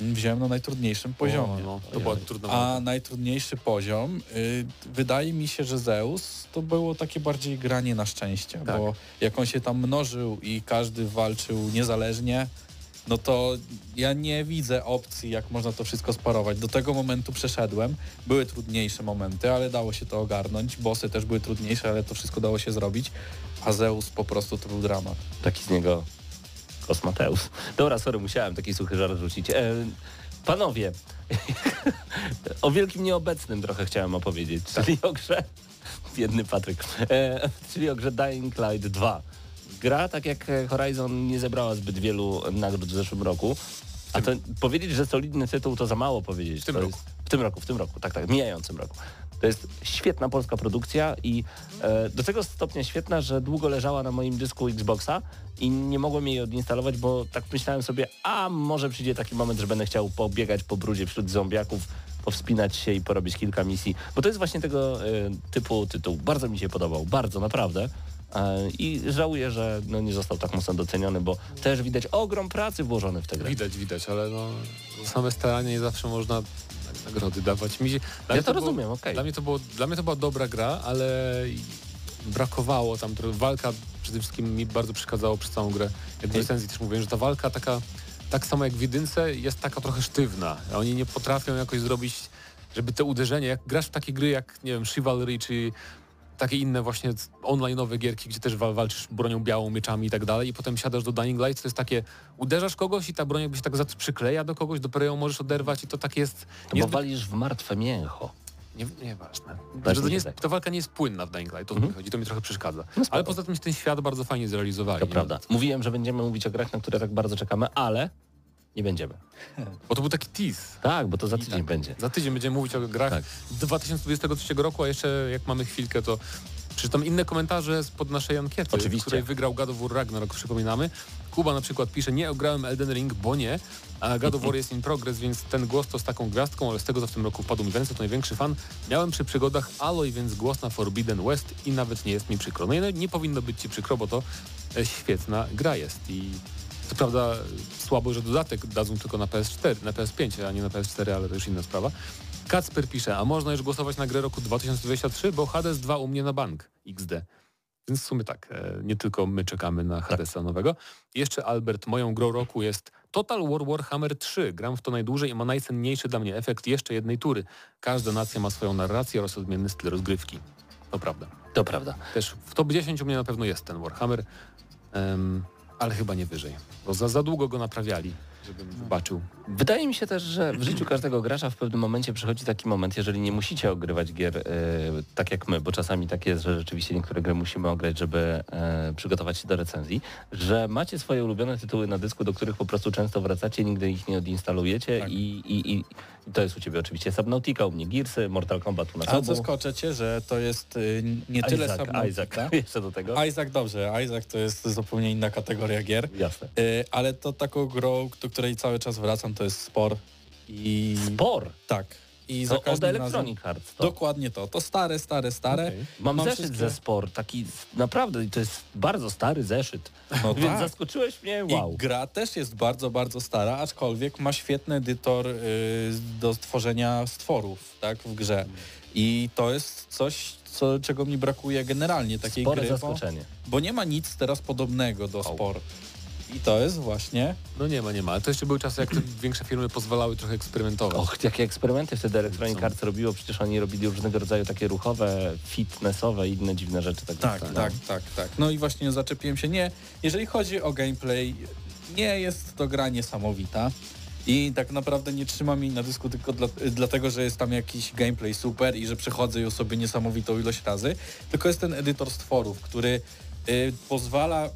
wziąłem na najtrudniejszym poziomie. O, no, to była trudna A najtrudniejszy poziom, y, wydaje mi się, że Zeus to było takie bardziej granie na szczęście, Tak. bo jak on się tam mnożył i każdy walczył niezależnie, no to ja nie widzę opcji, jak można to wszystko sparować. Do tego momentu przeszedłem. Były trudniejsze momenty, ale dało się to ogarnąć. Bossy też były trudniejsze, ale to wszystko dało się zrobić. A Zeus po prostu to był dramat. Taki z niego kosmateus. Dobra, sorry, musiałem taki suchy żart rzucić. E, panowie, <laughs> o wielkim nieobecnym trochę chciałem opowiedzieć, czyli o grze... Biedny Patryk. E, czyli o grze Dying Light 2. Gra, tak jak Horizon, nie zebrała zbyt wielu nagród w zeszłym roku. A to powiedzieć, że solidny tytuł, to za mało powiedzieć. W tym to roku. Jest, w tym roku, w tym roku, tak, tak, mijającym roku. To jest świetna polska produkcja i e, do tego stopnia świetna, że długo leżała na moim dysku Xboxa i nie mogłem jej odinstalować, bo tak myślałem sobie, a może przyjdzie taki moment, że będę chciał pobiegać po brudzie wśród zombiaków, powspinać się i porobić kilka misji, bo to jest właśnie tego e, typu tytuł. Bardzo mi się podobał, bardzo, naprawdę. E, I żałuję, że no, nie został tak mocno doceniony, bo też widać ogrom pracy włożony w tę grę. Widać, widać, ale no, same staranie nie zawsze można nagrody dawać. Mi, się- dla mnie to było- rozumiem, okej. Dla mnie to było, dla mnie to była dobra gra, ale brakowało tam trochę. Walka przede wszystkim mi bardzo przeszkadzało przez całą grę. Jak w recenzji też mówiłem, że ta walka taka, tak samo jak w jedynce jest taka trochę sztywna. Oni nie potrafią jakoś zrobić, żeby te uderzenia, jak grasz w takie gry jak, nie wiem, Chivalry czy takie inne właśnie online'owe gierki, gdzie też wal- walczysz bronią białą, mieczami i tak dalej i potem siadasz do Dying Light, to jest takie, uderzasz kogoś i ta broń jakby się tak przykleja do kogoś, dopiero ją możesz oderwać i to tak jest Bo niezbyt walisz w martwe mięcho. nie, nieważne. Że to nie jest, tak. ta walka nie jest płynna w Dying Light, to Mhm. mi chodzi, to mi trochę przeszkadza. No. Ale poza tym ten świat bardzo fajnie zrealizowali. To nie? prawda. Mówiłem, że będziemy mówić o grach, na które tak bardzo czekamy, ale nie będziemy. <laughs> Bo to był taki tease. Tak, bo to za tydzień tak. będzie. Za tydzień będziemy mówić o grach Tak. 2023 roku, a jeszcze jak mamy chwilkę, to przeczytam inne komentarze spod naszej ankiety, Oczywiście. której wygrał God of War Ragnarok, przypominamy. Kuba na przykład pisze, nie ograłem Elden Ring, bo nie, a God of War jest in progress, więc ten głos to z taką gwiazdką, ale z tego co w tym roku wpadł mi w ręce, to największy fan. Miałem przy przygodach Aloy, więc głos na Forbidden West i nawet nie jest mi przykro. No i nie powinno być ci przykro, bo to e, świetna gra jest i co prawda słabo, że dodatek dadzą tylko na PS4, na PS5, a nie na PS4, ale to już inna sprawa. Kacper pisze, a można już głosować na grę roku 2023, bo Hades 2 u mnie na bank XD. Więc w sumie tak, e, nie tylko my czekamy na Hadesa nowego. Jeszcze Albert, moją grą roku jest Total War Warhammer 3. Gram w to najdłużej i ma najcenniejszy dla mnie efekt jeszcze jednej tury. Każda nacja ma swoją narrację oraz odmienny styl rozgrywki. To prawda. To prawda. Też w top 10 u mnie na pewno jest ten Warhammer, em, ale chyba nie wyżej, bo za, za długo go naprawiali, żebym zobaczył. Wydaje mi się też, że w życiu każdego gracza w pewnym momencie przychodzi taki moment, jeżeli nie musicie ogrywać gier e, tak jak my, bo czasami tak jest, że rzeczywiście niektóre gry musimy ograć, żeby e, przygotować się do recenzji, że macie swoje ulubione tytuły na dysku, do których po prostu często wracacie, nigdy ich nie odinstalujecie Tak. i, i, i to jest u Ciebie oczywiście Subnautica, u mnie Gearsy, Mortal Kombat u nas obu. zaskoczę cię, że to jest y, nie tyle Isaac, Subnautica. Isaac, <laughs> jeszcze do tego. Isaac dobrze, Isaac to jest zupełnie inna kategoria gier. Jasne. Y, ale to taką grą, do której cały czas wracam, to jest Spor. I Spor. tak. I To od Electronic. Arts. To. Dokładnie to. To stare, stare, stare. Okej. Mam, Mam zeszyt wszystkie- ze Spor, taki naprawdę, to jest bardzo stary zeszyt. No <laughs> Więc tak. zaskoczyłeś mnie, wow. I gra też jest bardzo, bardzo stara, aczkolwiek ma świetny edytor y, do tworzenia stworów tak, w grze. I to jest coś, co, czego mi brakuje generalnie takiej Spore gry, bo, zaskoczenie. bo nie ma nic teraz podobnego do Spor. I to jest właśnie... No nie ma, nie ma. Ale to jeszcze były czasy, jak te <clears throat> większe firmy pozwalały trochę eksperymentować. Och, jakie eksperymenty wtedy Electronic. Arts robiło, przecież oni robili różnego rodzaju takie ruchowe, fitnessowe i inne dziwne rzeczy. Tak, Tak, no. tak, tak, tak. No i właśnie zaczepiłem się. Nie, jeżeli chodzi o gameplay, nie jest to gra niesamowita. I tak naprawdę nie trzymam jej na dysku tylko dla, dlatego, że jest tam jakiś gameplay super i że przechodzę ją sobie niesamowitą ilość razy, tylko jest ten edytor stworów, który y, pozwala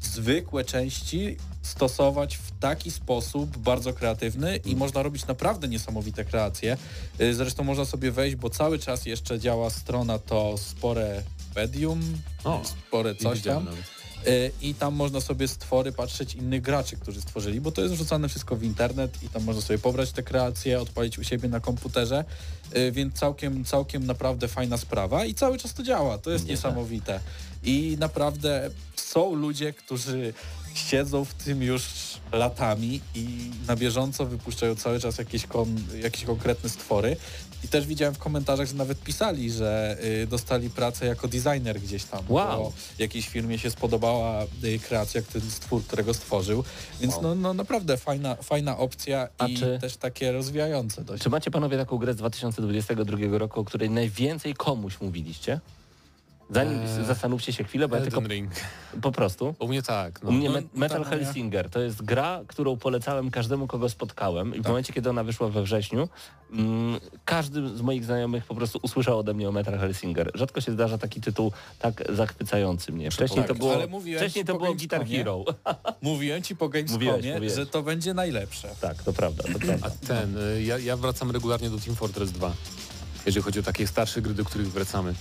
zwykłe części stosować w taki sposób bardzo kreatywny i można robić naprawdę niesamowite kreacje. Y, Zresztą można sobie wejść, bo cały czas jeszcze działa strona to spore medium, O, spore coś tam. nawet. Y, I tam można sobie stwory patrzeć innych graczy, którzy stworzyli, bo to jest wrzucane wszystko w internet i tam można sobie pobrać te kreacje, odpalić u siebie na komputerze, y, więc całkiem, całkiem naprawdę fajna sprawa i cały czas to działa, to jest Nie niesamowite. I naprawdę są ludzie, którzy siedzą w tym już latami i na bieżąco wypuszczają cały czas jakieś, kon, jakieś konkretne stwory. I też widziałem w komentarzach, że nawet pisali, że y, dostali pracę jako designer gdzieś tam. Wow. Bo jakiejś firmie się spodobała y, kreacja, ten stwór, którego stworzył. Więc Wow. no, no naprawdę fajna, fajna opcja A i czy- też takie rozwijające dość. Czy macie panowie taką grę z 2022 roku, o której najwięcej komuś mówiliście? Zanim Eee, zastanówcie się chwilę, bo ja tylko Ring. po prostu. U mnie tak. No. U mnie no, Me- Metal tak, no Hellsinger to jest gra, którą polecałem każdemu, kogo spotkałem i w momencie, kiedy ona wyszła we wrześniu, mm, każdy z moich znajomych po prostu usłyszał ode mnie o Metal Hellsinger. Rzadko się zdarza taki tytuł tak zachwycający mnie. Wcześniej to Tak, było, ale mówiłem wcześniej ci to po było Guitar. Hero. <laughs> Mówiłem ci po Gamescomie, że to będzie najlepsze. tak, to prawda, to prawda. A ten, y, ja, ja wracam regularnie do Team Fortress 2, jeżeli chodzi o takie starsze gry, do których wracamy.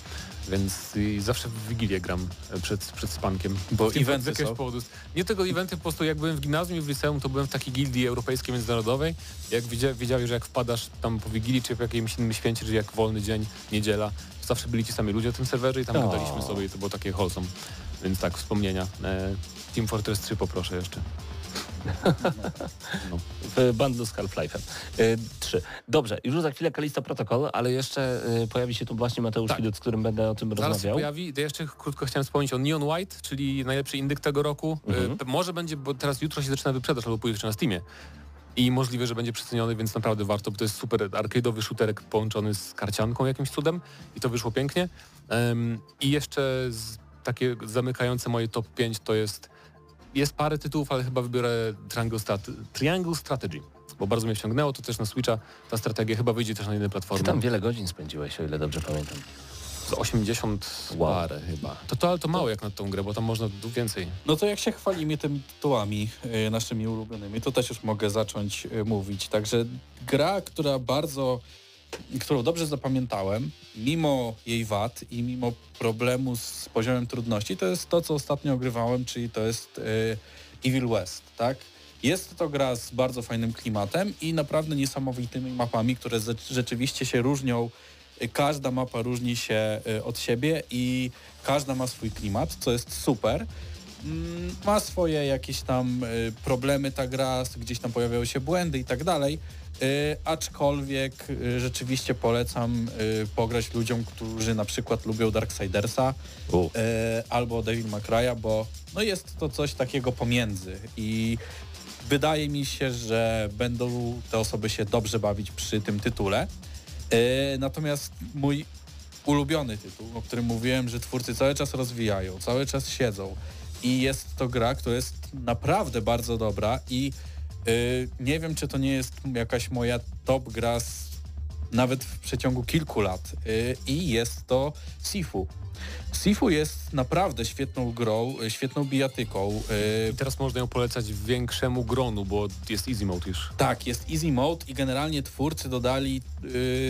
Więc zawsze w Wigilię gram y, przed, przed spankiem. Bo eventy z jakiegoś są. powodu. Nie tego eventy, po prostu jak byłem w gimnazjum i w liceum, to byłem w takiej gildii europejskiej międzynarodowej. Jak widzia, wiedziałeś, że jak wpadasz tam po Wigilii, czy w jakimś innym święcie, czy jak wolny dzień, niedziela, to zawsze byli ci sami ludzie na tym serwerze i tam O. gadaliśmy sobie i to było takie wholesome. Więc tak, wspomnienia. E, Team Fortress 3 poproszę jeszcze. No. <laughs> w bundlu z Half-Life'em. Y, Trzy. Dobrze, już za chwilę Kalisto Protocol, ale jeszcze y, pojawi się tu właśnie Mateusz Tak. Widut, z którym będę o tym Zaraz rozmawiał. pojawi. Ja jeszcze krótko chciałem wspomnieć o Neon White, czyli najlepszy indyk tego roku. Mhm. E, może będzie, bo teraz jutro się zaczyna wyprzedaż albo pojutrze na Steamie. I możliwe, że będzie przeceniony, więc naprawdę warto, bo to jest super arcade'owy shooterek połączony z karcianką jakimś cudem i to wyszło pięknie. Em, I jeszcze takie zamykające moje top 5 to jest jest parę tytułów, ale chyba wybiorę Triangle, Strat Triangle Strategy, bo bardzo mnie wciągnęło, to też na Switcha ta strategia chyba wyjdzie też na inne Ty platformy. tam wiele godzin spędziłeś, o ile dobrze pamiętam. Z 80 Wow. parę chyba. To, to, ale to mało jak na tą grę, bo tam można więcej. No to jak się chwalimy tymi tytułami y, naszymi ulubionymi, to też już mogę zacząć y, mówić. Także gra, która bardzo, którą dobrze zapamiętałem, mimo jej wad i mimo problemu z poziomem trudności, to jest to, co ostatnio ogrywałem, czyli to jest y, Evil West, tak? Jest to gra z bardzo fajnym klimatem i naprawdę niesamowitymi mapami, które ze- rzeczywiście się różnią. Każda mapa różni się y, od siebie i każda ma swój klimat, co jest super. Mm, Ma swoje jakieś tam y, problemy ta gra, gdzieś tam pojawiały się błędy i tak dalej. Y, aczkolwiek y, rzeczywiście polecam y, pograć ludziom, którzy na przykład lubią Darksidersa U. albo Devil May Cry'a, bo no jest to coś takiego pomiędzy i wydaje mi się, że będą te osoby się dobrze bawić przy tym tytule. Natomiast mój ulubiony tytuł, o którym mówiłem, że twórcy cały czas rozwijają, cały czas siedzą i jest to gra, która jest naprawdę bardzo dobra i y, nie wiem, czy to nie jest jakaś moja top gra z, nawet w przeciągu kilku lat y, i jest to Sifu. Sifu jest naprawdę świetną grą, y, świetną bijatyką. y, I teraz można ją polecać większemu gronu, bo jest easy mode już. tak, jest easy mode i generalnie twórcy dodali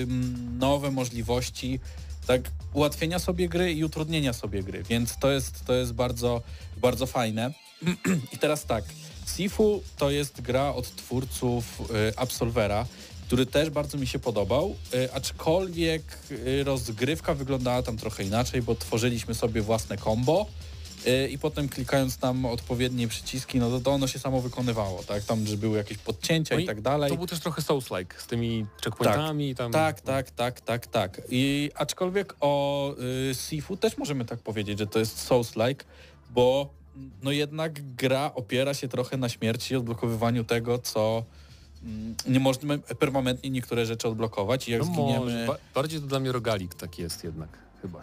ym, nowe możliwości tak ułatwienia sobie gry i utrudnienia sobie gry, więc to jest, to jest bardzo, bardzo fajne. <clears throat> I teraz tak, Sifu to jest gra od twórców y, Absolvera, który też bardzo mi się podobał, y, aczkolwiek y, rozgrywka wyglądała tam trochę inaczej, bo tworzyliśmy sobie własne combo i potem klikając tam odpowiednie przyciski, no to, to ono się samo wykonywało, tak? Tam, że były jakieś podcięcia No i tak dalej. To był też trochę Souls-like z tymi checkpointami i tam. Tak, tak, tak, tak, tak. I aczkolwiek o y, Sifu też możemy tak powiedzieć, że to jest Souls-like, bo no jednak gra opiera się trochę na śmierci i odblokowywaniu tego, co mm, nie można permanentnie niektóre rzeczy odblokować i jak No zginiemy... może, ba- bardziej to dla mnie rogalik taki jest jednak, chyba.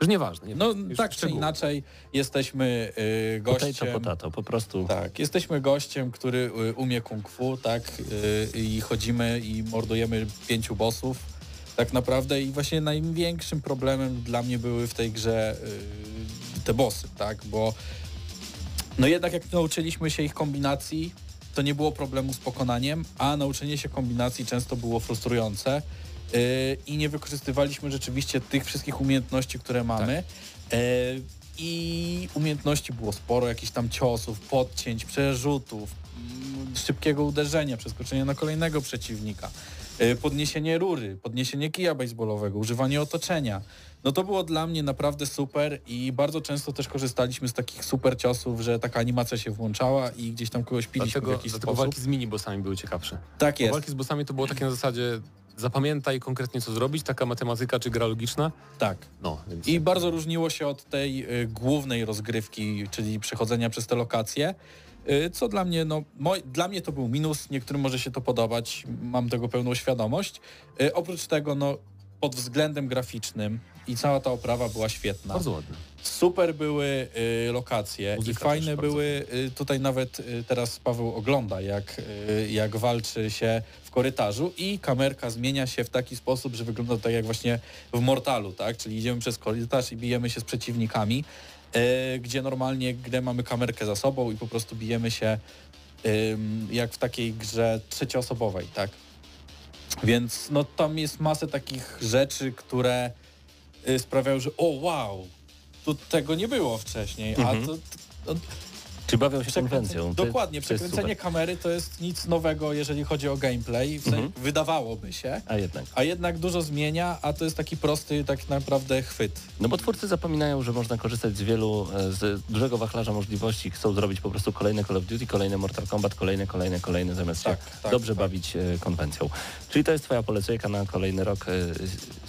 Już nieważne. Nie No już tak czy inaczej jesteśmy y, Potato, gościem... potato, po prostu. Tak, jesteśmy gościem, który y, umie kung fu, tak, y, i chodzimy i mordujemy pięciu bossów, tak naprawdę i właśnie największym problemem dla mnie były w tej grze y, te bossy, tak, bo no jednak jak nauczyliśmy się ich kombinacji, to nie było problemu z pokonaniem, a nauczenie się kombinacji często było frustrujące y, i nie wykorzystywaliśmy rzeczywiście tych wszystkich umiejętności, które mamy. Y, I umiejętności było sporo, jakichś tam ciosów, podcięć, przerzutów, mm, szybkiego uderzenia, przeskoczenia na kolejnego przeciwnika, podniesienie rury, podniesienie kija baseballowego, używanie otoczenia. No to było dla mnie naprawdę super i bardzo często też korzystaliśmy z takich super ciosów, że taka animacja się włączała i gdzieś tam kogoś piliśmy w Dlatego, jakiś dlatego sposób. walki z mini-bossami były ciekawsze. Tak Bo jest. walki z bossami to było takie na zasadzie zapamiętaj konkretnie co zrobić, taka matematyka czy gra logiczna. Tak. No, więc I bardzo różniło się od tej y, głównej rozgrywki, czyli przechodzenia przez te lokacje, co dla mnie, no, moj, dla mnie to był minus, niektórym może się to podobać, mam tego pełną świadomość. Y, oprócz tego, no, pod względem graficznym i cała ta oprawa była świetna. bardzo. Super były y, lokacje Muzyka i fajne były, y, tutaj nawet y, teraz Paweł ogląda, jak, y, jak walczy się w korytarzu i kamerka zmienia się w taki sposób, że wygląda to tak jak właśnie w Mortalu, tak? Czyli idziemy przez korytarz i bijemy się z przeciwnikami, y, gdzie normalnie gdy mamy kamerkę za sobą i po prostu bijemy się jak w takiej grze trzecioosobowej, tak? Więc no tam jest masę takich rzeczy, które y, sprawiają, że o wow, tu tego nie było wcześniej, Mhm. a to, to Czy bawią się konwencją. Dokładnie, przekręcenie kamery to jest nic nowego, jeżeli chodzi o gameplay. W sensie, Mhm. Wydawałoby się, A jednak. a jednak dużo zmienia, a to jest taki prosty tak naprawdę chwyt. No bo twórcy zapominają, że można korzystać z wielu, e, z dużego wachlarza możliwości. Chcą zrobić po prostu kolejne Call of Duty, kolejne Mortal Kombat, kolejne, kolejne, kolejne, zamiast Tak, się tak, dobrze tak. bawić e, konwencją. Czyli to jest twoja polecajka na kolejny rok e,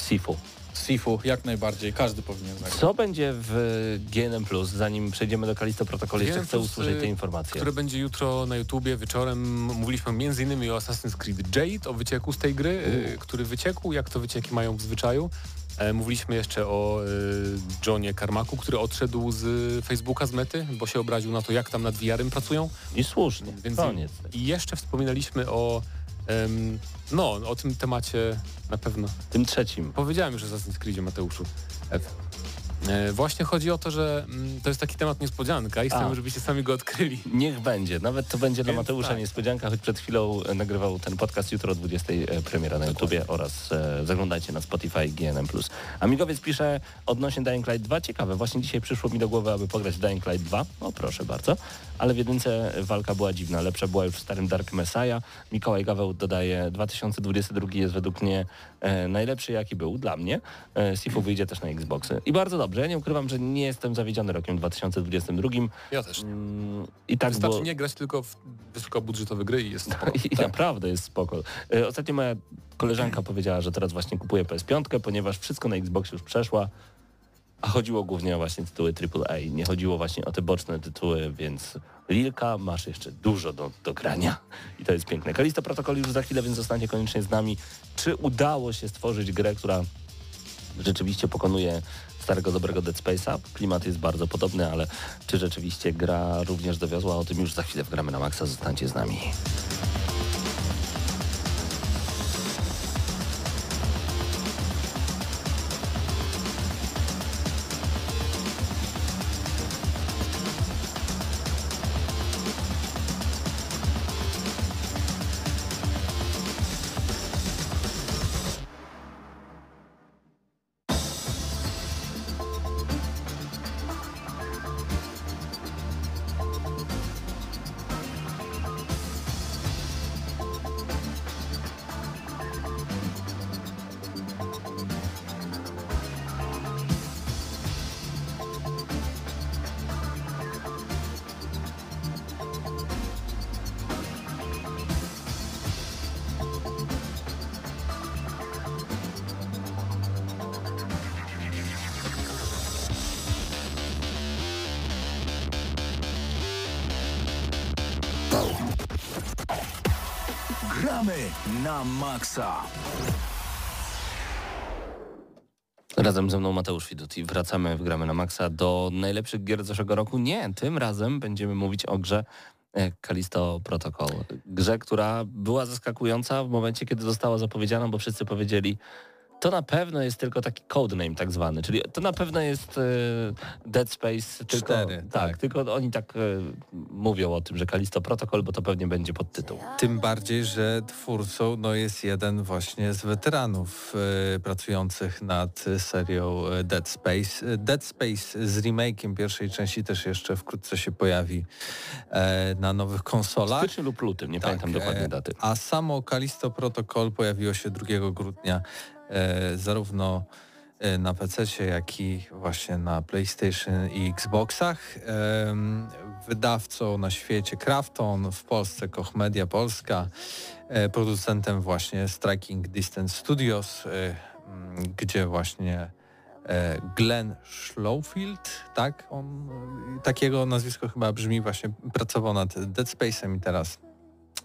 Sifu. Sifu, jak najbardziej, każdy powinien zagrać. Co będzie w GNM+, zanim przejdziemy do Kalisto Protocol? Jeszcze chcę usłyszeć te y, informacje. które będzie jutro na YouTubie wieczorem. Mówiliśmy m.in. o Assassin's Creed Jade, o wycieku z tej gry, y, który wyciekł, jak to wycieki mają w zwyczaju. E, Mówiliśmy jeszcze o y, Johnie Carmacku, który odszedł z Facebooka, z mety, bo się obraził na to, jak tam nad VR-em pracują. I słusznie, Więc koniec. I jeszcze wspominaliśmy o no, o tym temacie na pewno. Tym trzecim. Powiedziałem już o Assassin's Creedzie Mateuszu. F. E, Właśnie chodzi o to, że mm, to jest taki temat niespodzianka i A. chcemy, żebyście sami go odkryli. Niech będzie. Nawet to będzie dla Mateusza tak. niespodzianka, choć przed chwilą e, nagrywał ten podcast jutro o 20 e, premiera na YouTubie oraz e, zaglądajcie na Spotify GNM+. Amigowiec pisze odnośnie Dying Light 2. Ciekawe, właśnie dzisiaj przyszło mi do głowy, aby pograć w Dying Light 2. No proszę bardzo. Ale w jedynce walka była dziwna. Lepsza była już w starym Dark Messiah. Mikołaj Gaweł dodaje 2022 jest według mnie najlepszy jaki był dla mnie. E, Sifu wyjdzie też na Xboxy. I bardzo dobrze. Ja nie ukrywam, że nie jestem zawiedziony rokiem 2022. Ja też. Mm, I tak Wystarczy nie grać tylko w wysokobudżetowe gry i jest spoko. <laughs> I naprawdę jest spoko. E, Ostatnio moja koleżanka powiedziała, że teraz właśnie kupuje PS5, ponieważ wszystko na Xbox już przeszła, a chodziło głównie o właśnie tytuły AAA. Nie chodziło właśnie o te boczne tytuły, więc Lilka, masz jeszcze dużo do, do grania i to jest piękne. Kalisto Protocol już za chwilę, więc zostanie koniecznie z nami. Czy udało się stworzyć grę, która rzeczywiście pokonuje starego, dobrego Dead Space'a? Klimat jest bardzo podobny, ale czy rzeczywiście gra również dowiozła? O tym już za chwilę wgramy na maksa. Zostańcie z nami. Gramy na maksa. Razem ze mną Mateusz Widut i wracamy w Gramy na Maxa do najlepszych gier zeszłego roku. Nie, tym razem będziemy mówić o grze e, Kalisto Protocol. Grze, która była zaskakująca w momencie, kiedy została zapowiedziana, bo wszyscy powiedzieli to na pewno jest tylko taki codename tak zwany, czyli to na pewno jest e, Dead Space tylko, Cztery, tak, tak. tylko oni tak e, mówią o tym, że Kalisto Protocol, bo to pewnie będzie podtytuł. Tym bardziej, że twórcą no, jest jeden właśnie z weteranów e, pracujących nad serią Dead Space. Dead Space z remake'iem pierwszej części też jeszcze wkrótce się pojawi na nowych W konsolach. styczniu lub lutym, nie pamiętam Tak, dokładnie e, daty. A samo Kalisto Protocol pojawiło się 2 grudnia zarówno e, na PC, jak i właśnie na PlayStation i Xboxach. Wydawcą na świecie Krafton, w Polsce Koch Media Polska, e, producentem właśnie Striking Distance Studios, e, gdzie właśnie e, Glenn Schlowfield, tak? On, e, takiego nazwisko chyba brzmi właśnie, pracował nad Dead Space'em i teraz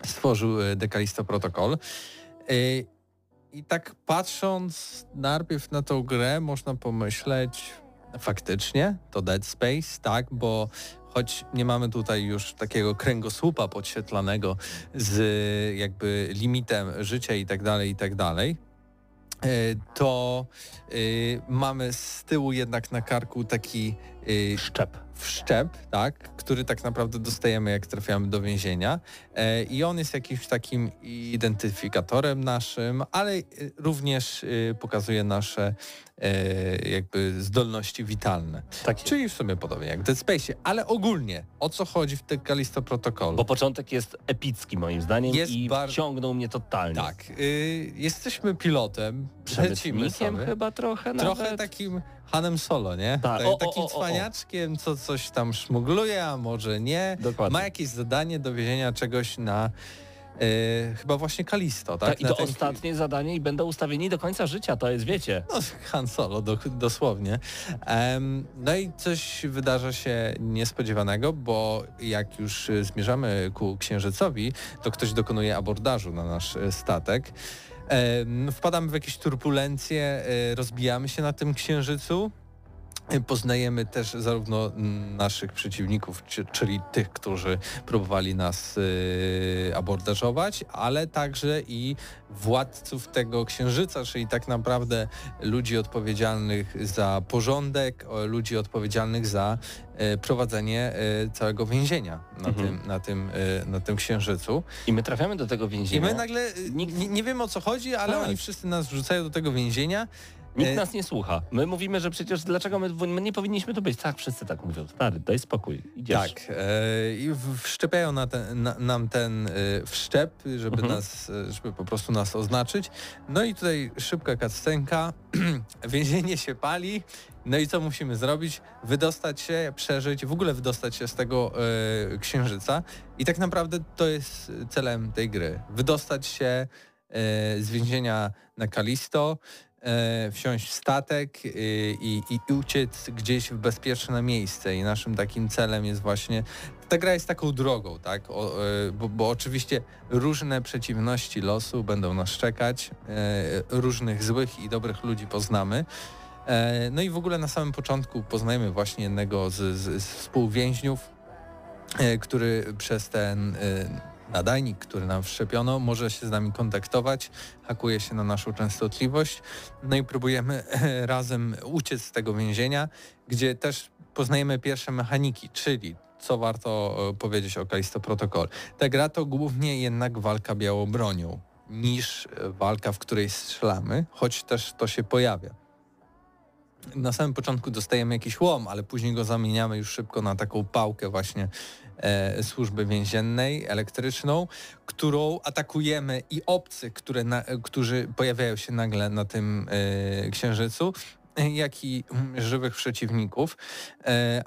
stworzył e, Decalisto Protocol. E, I tak patrząc najpierw na tą grę, można pomyśleć, faktycznie to Dead Space, tak, bo choć nie mamy tutaj już takiego kręgosłupa podświetlanego z jakby limitem życia i tak dalej, i tak dalej, e, to y, mamy z tyłu jednak na karku taki y, Szczep. wszczep, tak, który tak naprawdę dostajemy jak trafiamy do więzienia e, i on jest jakimś takim identyfikatorem naszym, ale e, również e, pokazuje nasze e, jakby zdolności witalne. Tak. Czyli w sumie podobnie jak w Dead Space, ale ogólnie o co chodzi w tym Kalisto Protocol? Bo początek jest epicki moim zdaniem Jest i bar- wciągnął mnie totalnie. tak, y, jesteśmy pilotem, lecimy sobie. chyba trochę Trochę nawet. takim Hanem Solo, nie? Tak, o, o, takim o, o, o. cwaniaczkiem, co coś tam szmugluje, a może nie. Dokładnie. Ma jakieś zadanie dowiezienia czegoś na e, chyba właśnie Kalisto, tak? Tak, i to ostatnie zadanie i będą ustawieni do końca życia, to jest, wiecie. No, Han Solo, do, dosłownie. Em, no i coś wydarza się niespodziewanego, bo jak już zmierzamy ku Księżycowi, to ktoś dokonuje abordażu na nasz e, statek. Wpadamy w jakieś turbulencje, e, rozbijamy się na tym Księżycu. Poznajemy też zarówno naszych przeciwników, czy- czyli tych, którzy próbowali nas e, abordażować, ale także i władców tego księżyca, czyli tak naprawdę ludzi odpowiedzialnych za porządek, ludzi odpowiedzialnych za e, prowadzenie e, całego więzienia na, Mhm. tym, na, tym, na tym księżycu. I my trafiamy do tego I więzienia. my nagle, nie, nie wiemy o co chodzi, ale Tak. oni wszyscy nas wrzucają do tego więzienia. Nikt E, nas nie słucha. My mówimy, że przecież dlaczego my, my nie powinniśmy tu być. Tak, wszyscy tak mówią. Stary, daj spokój. Idziesz. Tak, e, i wszczepiają na ten, na, nam ten e, wszczep, żeby Mhm. nas, żeby po prostu nas oznaczyć. No i tutaj szybka kaccenka, <clears throat> więzienie się pali, no i co musimy zrobić? Wydostać się, przeżyć, w ogóle wydostać się z tego e, księżyca i tak naprawdę to jest celem tej gry. Wydostać się z więzienia na Kalisto, wsiąść w statek e, i, i, i uciec gdzieś w bezpieczne miejsce i naszym takim celem jest właśnie ta gra jest taką drogą, tak? O, e, bo, bo oczywiście różne przeciwności losu będą nas czekać, e, różnych złych i dobrych ludzi poznamy. E, No i w ogóle na samym początku poznajemy właśnie jednego z, z, z współwięźniów, e, który przez ten e, nadajnik, który nam wszczepiono, może się z nami kontaktować, hakuje się na naszą częstotliwość, no i próbujemy <laughs> razem uciec z tego więzienia, gdzie też poznajemy pierwsze mechaniki, czyli co warto e, powiedzieć o Kalisto Protocol. Ta gra to głównie jednak walka białą bronią niż e, walka, w której strzelamy, choć też to się pojawia na samym początku dostajemy jakiś łom, ale później go zamieniamy już szybko na taką pałkę właśnie e, służby więziennej, elektryczną, którą atakujemy i obcy, które na, e, którzy pojawiają się nagle na tym e, księżycu, jak i mm, żywych przeciwników,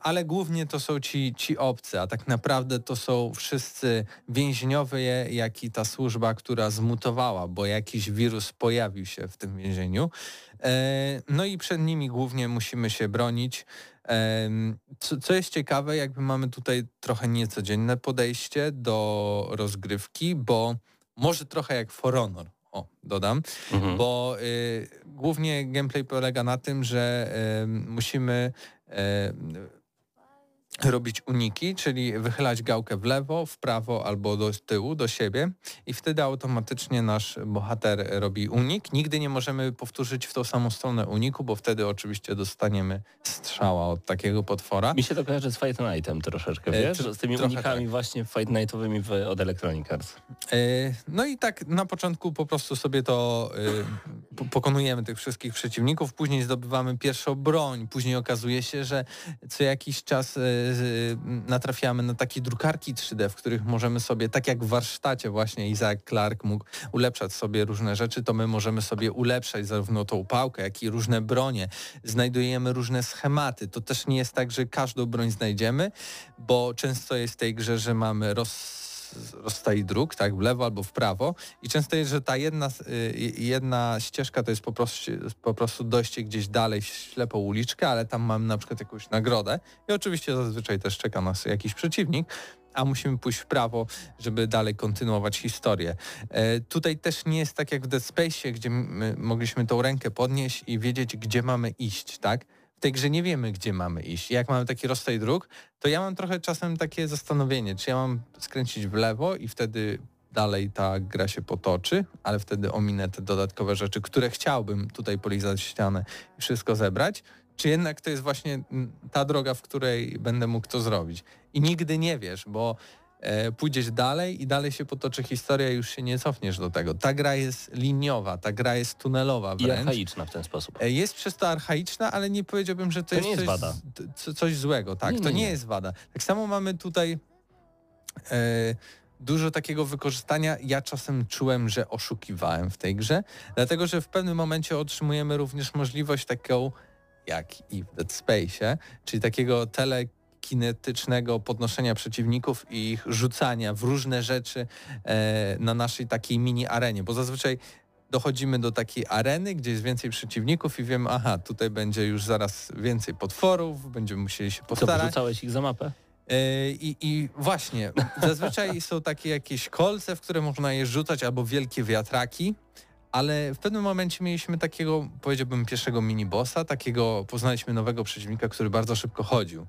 ale głównie to są ci, ci obcy, a tak naprawdę to są wszyscy więźniowie, jak i ta służba, która zmutowała, bo jakiś wirus pojawił się w tym więzieniu. No i przed nimi głównie musimy się bronić. Co, co jest ciekawe, jakby mamy tutaj trochę niecodzienne podejście do rozgrywki, bo może trochę jak For Honor, o, dodam, Mhm. bo y, głównie gameplay polega na tym, że y, musimy y, robić uniki, czyli wychylać gałkę w lewo, w prawo albo do tyłu, do siebie i wtedy automatycznie nasz bohater robi unik. Nigdy nie możemy powtórzyć w tą samą stronę uniku, bo wtedy oczywiście dostaniemy strzała od takiego potwora. Mi się to kojarzy z Fight Nightem troszeczkę, E, wiesz? z tymi trochę unikami tak. właśnie Fight Nightowymi w, od Electronic Arts. E, No i tak na początku po prostu sobie to e, po- pokonujemy tych wszystkich przeciwników, później zdobywamy pierwszą broń, później okazuje się, że co jakiś czas natrafiamy na takie drukarki 3D, w których możemy sobie, tak jak w warsztacie właśnie Isaac Clarke mógł ulepszać sobie różne rzeczy, to my możemy sobie ulepszać zarówno tą pałkę, jak i różne bronie. Znajdujemy różne schematy. To też nie jest tak, że każdą broń znajdziemy, bo często jest w tej grze, że mamy roz rozstaj dróg, tak, w lewo albo w prawo i często jest, że ta jedna, y, jedna ścieżka to jest po prostu, po prostu dojście gdzieś dalej w ślepą uliczkę, ale tam mamy na przykład jakąś nagrodę i oczywiście zazwyczaj też czeka nas jakiś przeciwnik, a musimy pójść w prawo, żeby dalej kontynuować historię. E, tutaj też nie jest tak jak w Dead Space, gdzie my mogliśmy tą rękę podnieść i wiedzieć, gdzie mamy iść, tak? W tej grze nie wiemy, gdzie mamy iść. Jak mamy taki rozstaj dróg, to ja mam trochę czasem takie zastanowienie, czy ja mam skręcić w lewo i wtedy dalej ta gra się potoczy, ale wtedy ominę te dodatkowe rzeczy, które chciałbym tutaj polizać ścianę i wszystko zebrać, czy jednak to jest właśnie ta droga, w której będę mógł to zrobić. I nigdy nie wiesz, bo pójdziesz dalej i dalej się potoczy historia i już się nie cofniesz do tego. Ta gra jest liniowa, ta gra jest tunelowa I wręcz. archaiczna w ten sposób. E, Jest przez to archaiczna, ale nie powiedziałbym, że to, To jest, jest coś, co- coś złego. Tak, Nie, to nie, nie nie. jest wada. Tak samo mamy tutaj e, dużo takiego wykorzystania. Ja czasem czułem, że oszukiwałem w tej grze, dlatego że w pewnym momencie otrzymujemy również możliwość taką jak i w Dead Space, czyli takiego telekinetycznego podnoszenia przeciwników i ich rzucania w różne rzeczy e, na naszej takiej mini arenie, bo zazwyczaj dochodzimy do takiej areny, gdzie jest więcej przeciwników i wiemy, aha, tutaj będzie już zaraz więcej potworów, będziemy musieli się Co, postarać. porzucałeś ich za mapę? E, I, I właśnie, zazwyczaj są takie jakieś kolce, w które można je rzucać, albo wielkie wiatraki, ale w pewnym momencie mieliśmy takiego, powiedziałbym, pierwszego minibossa, takiego, poznaliśmy nowego przeciwnika, który bardzo szybko chodził.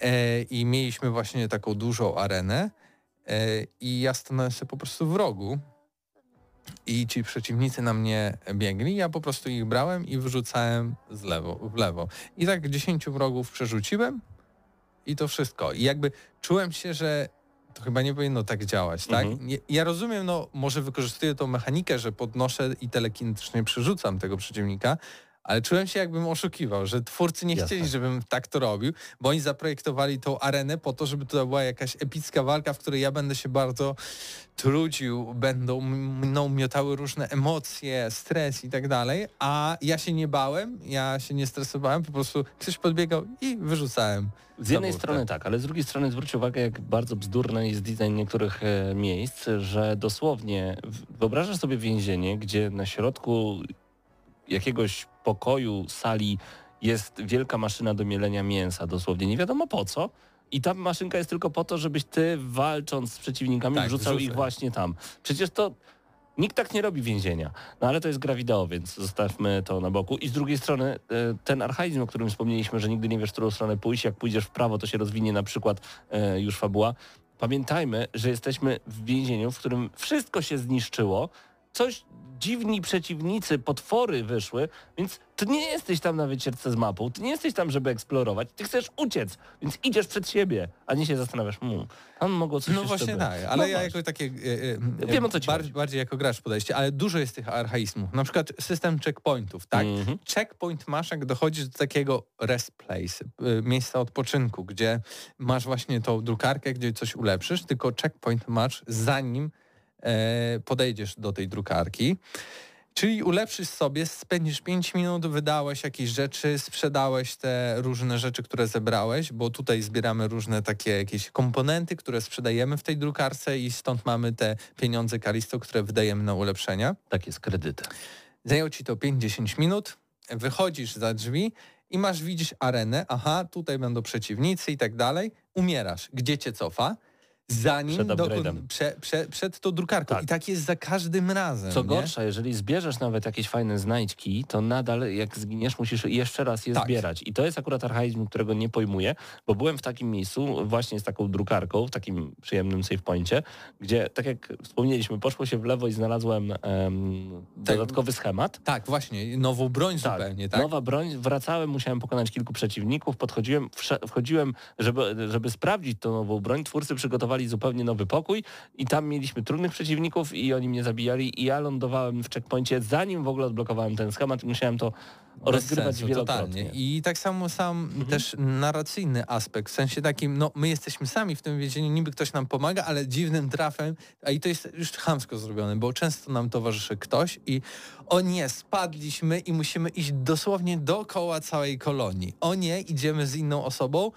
E, I mieliśmy właśnie taką dużą arenę e, i ja stanąłem sobie po prostu w rogu i ci przeciwnicy na mnie biegli, ja po prostu ich brałem i wyrzucałem z lewo, w lewo. I tak 10 wrogów przerzuciłem i to wszystko. I jakby czułem się, że to chyba nie powinno tak działać, tak? Mhm. Ja rozumiem, no może wykorzystuję tą mechanikę, że podnoszę i telekinetycznie przerzucam tego przeciwnika, ale czułem się jakbym oszukiwał, że twórcy nie Jasne. chcieli, żebym tak to robił, bo oni zaprojektowali tą arenę po to, żeby to była jakaś epicka walka, w której ja będę się bardzo trudził, będą mną miotały różne emocje, stres i tak dalej, a ja się nie bałem, ja się nie stresowałem, po prostu ktoś podbiegał i wyrzucałem. Z jednej strony tak, ale z drugiej strony zwróć uwagę, jak bardzo bzdurny jest design niektórych e, miejsc, że dosłownie wyobrażasz sobie więzienie, gdzie na środku jakiegoś pokoju, sali jest wielka maszyna do mielenia mięsa, dosłownie nie wiadomo po co. I ta maszynka jest tylko po to, żebyś ty walcząc z przeciwnikami Tak, wrzucał ich wrzucaj. właśnie tam. Przecież to nikt tak nie robi więzienia. No ale to jest gra wideo, więc zostawmy to na boku. I z drugiej strony e, ten archaizm, o którym wspomnieliśmy, że nigdy nie wiesz, w którą stronę pójść, jak pójdziesz w prawo, to się rozwinie na przykład e, już fabuła. Pamiętajmy, że jesteśmy w więzieniu, w którym wszystko się zniszczyło, coś dziwni przeciwnicy, potwory wyszły, więc ty nie jesteś tam na wycieczce z mapą, ty nie jesteś tam, żeby eksplorować, ty chcesz uciec, więc idziesz przed siebie, a nie się zastanawiasz, hmm, tam mogło coś No właśnie tak, ale No ja właśnie. jako takie e, e, Wiem, o co ci bar- chodzi. bardziej jako gracz podejście, ale dużo jest tych archaizmów. Na przykład system checkpointów, tak? Mhm. Checkpoint masz, jak dochodzisz do takiego rest place, y, miejsca odpoczynku, gdzie masz właśnie tą drukarkę, gdzie coś ulepszysz, tylko checkpoint masz zanim e, podejdziesz do tej drukarki. Czyli ulepszysz sobie, spędzisz 5 minut, wydałeś jakieś rzeczy, sprzedałeś te różne rzeczy, które zebrałeś, bo tutaj zbieramy różne takie jakieś komponenty, które sprzedajemy w tej drukarce i stąd mamy te pieniądze Kalisto, które wydajemy na ulepszenia. Tak jest, kredyty. Zajęło ci to 5-10 minut, wychodzisz za drzwi i masz, widzisz arenę, aha, tutaj będą przeciwnicy i tak dalej, umierasz. Gdzie cię cofa? Zanim Przed dokon- prze, prze, przed tą drukarką. Tak. I tak jest za każdym razem. Co nie? gorsza, jeżeli zbierzesz nawet jakieś fajne znajdźki, to nadal jak zginiesz, musisz jeszcze raz je Tak. zbierać. I to jest akurat archaizm, którego nie pojmuję, bo byłem w takim miejscu właśnie z taką drukarką, w takim przyjemnym save poincie, gdzie tak jak wspomnieliśmy, poszło się w lewo i znalazłem em, dodatkowy schemat. Tak, właśnie, nową broń Tak, zupełnie, tak? nowa broń, wracałem, musiałem pokonać kilku przeciwników, podchodziłem, wchodziłem, żeby, żeby sprawdzić tą nową broń, twórcy przygotowali zupełnie nowy pokój i tam mieliśmy trudnych przeciwników i oni mnie zabijali i ja lądowałem w checkpoincie, zanim w ogóle odblokowałem ten schemat i musiałem to Bez rozgrywać sensu, wielokrotnie. totalnie. I tak samo sam Mhm. też narracyjny aspekt, w sensie takim, no my jesteśmy sami w tym więzieniu, niby ktoś nam pomaga, ale dziwnym trafem, a i to jest już chamsko zrobione, bo często nam towarzyszy ktoś i o nie, spadliśmy i musimy iść dosłownie dookoła całej kolonii. O nie, idziemy z inną osobą,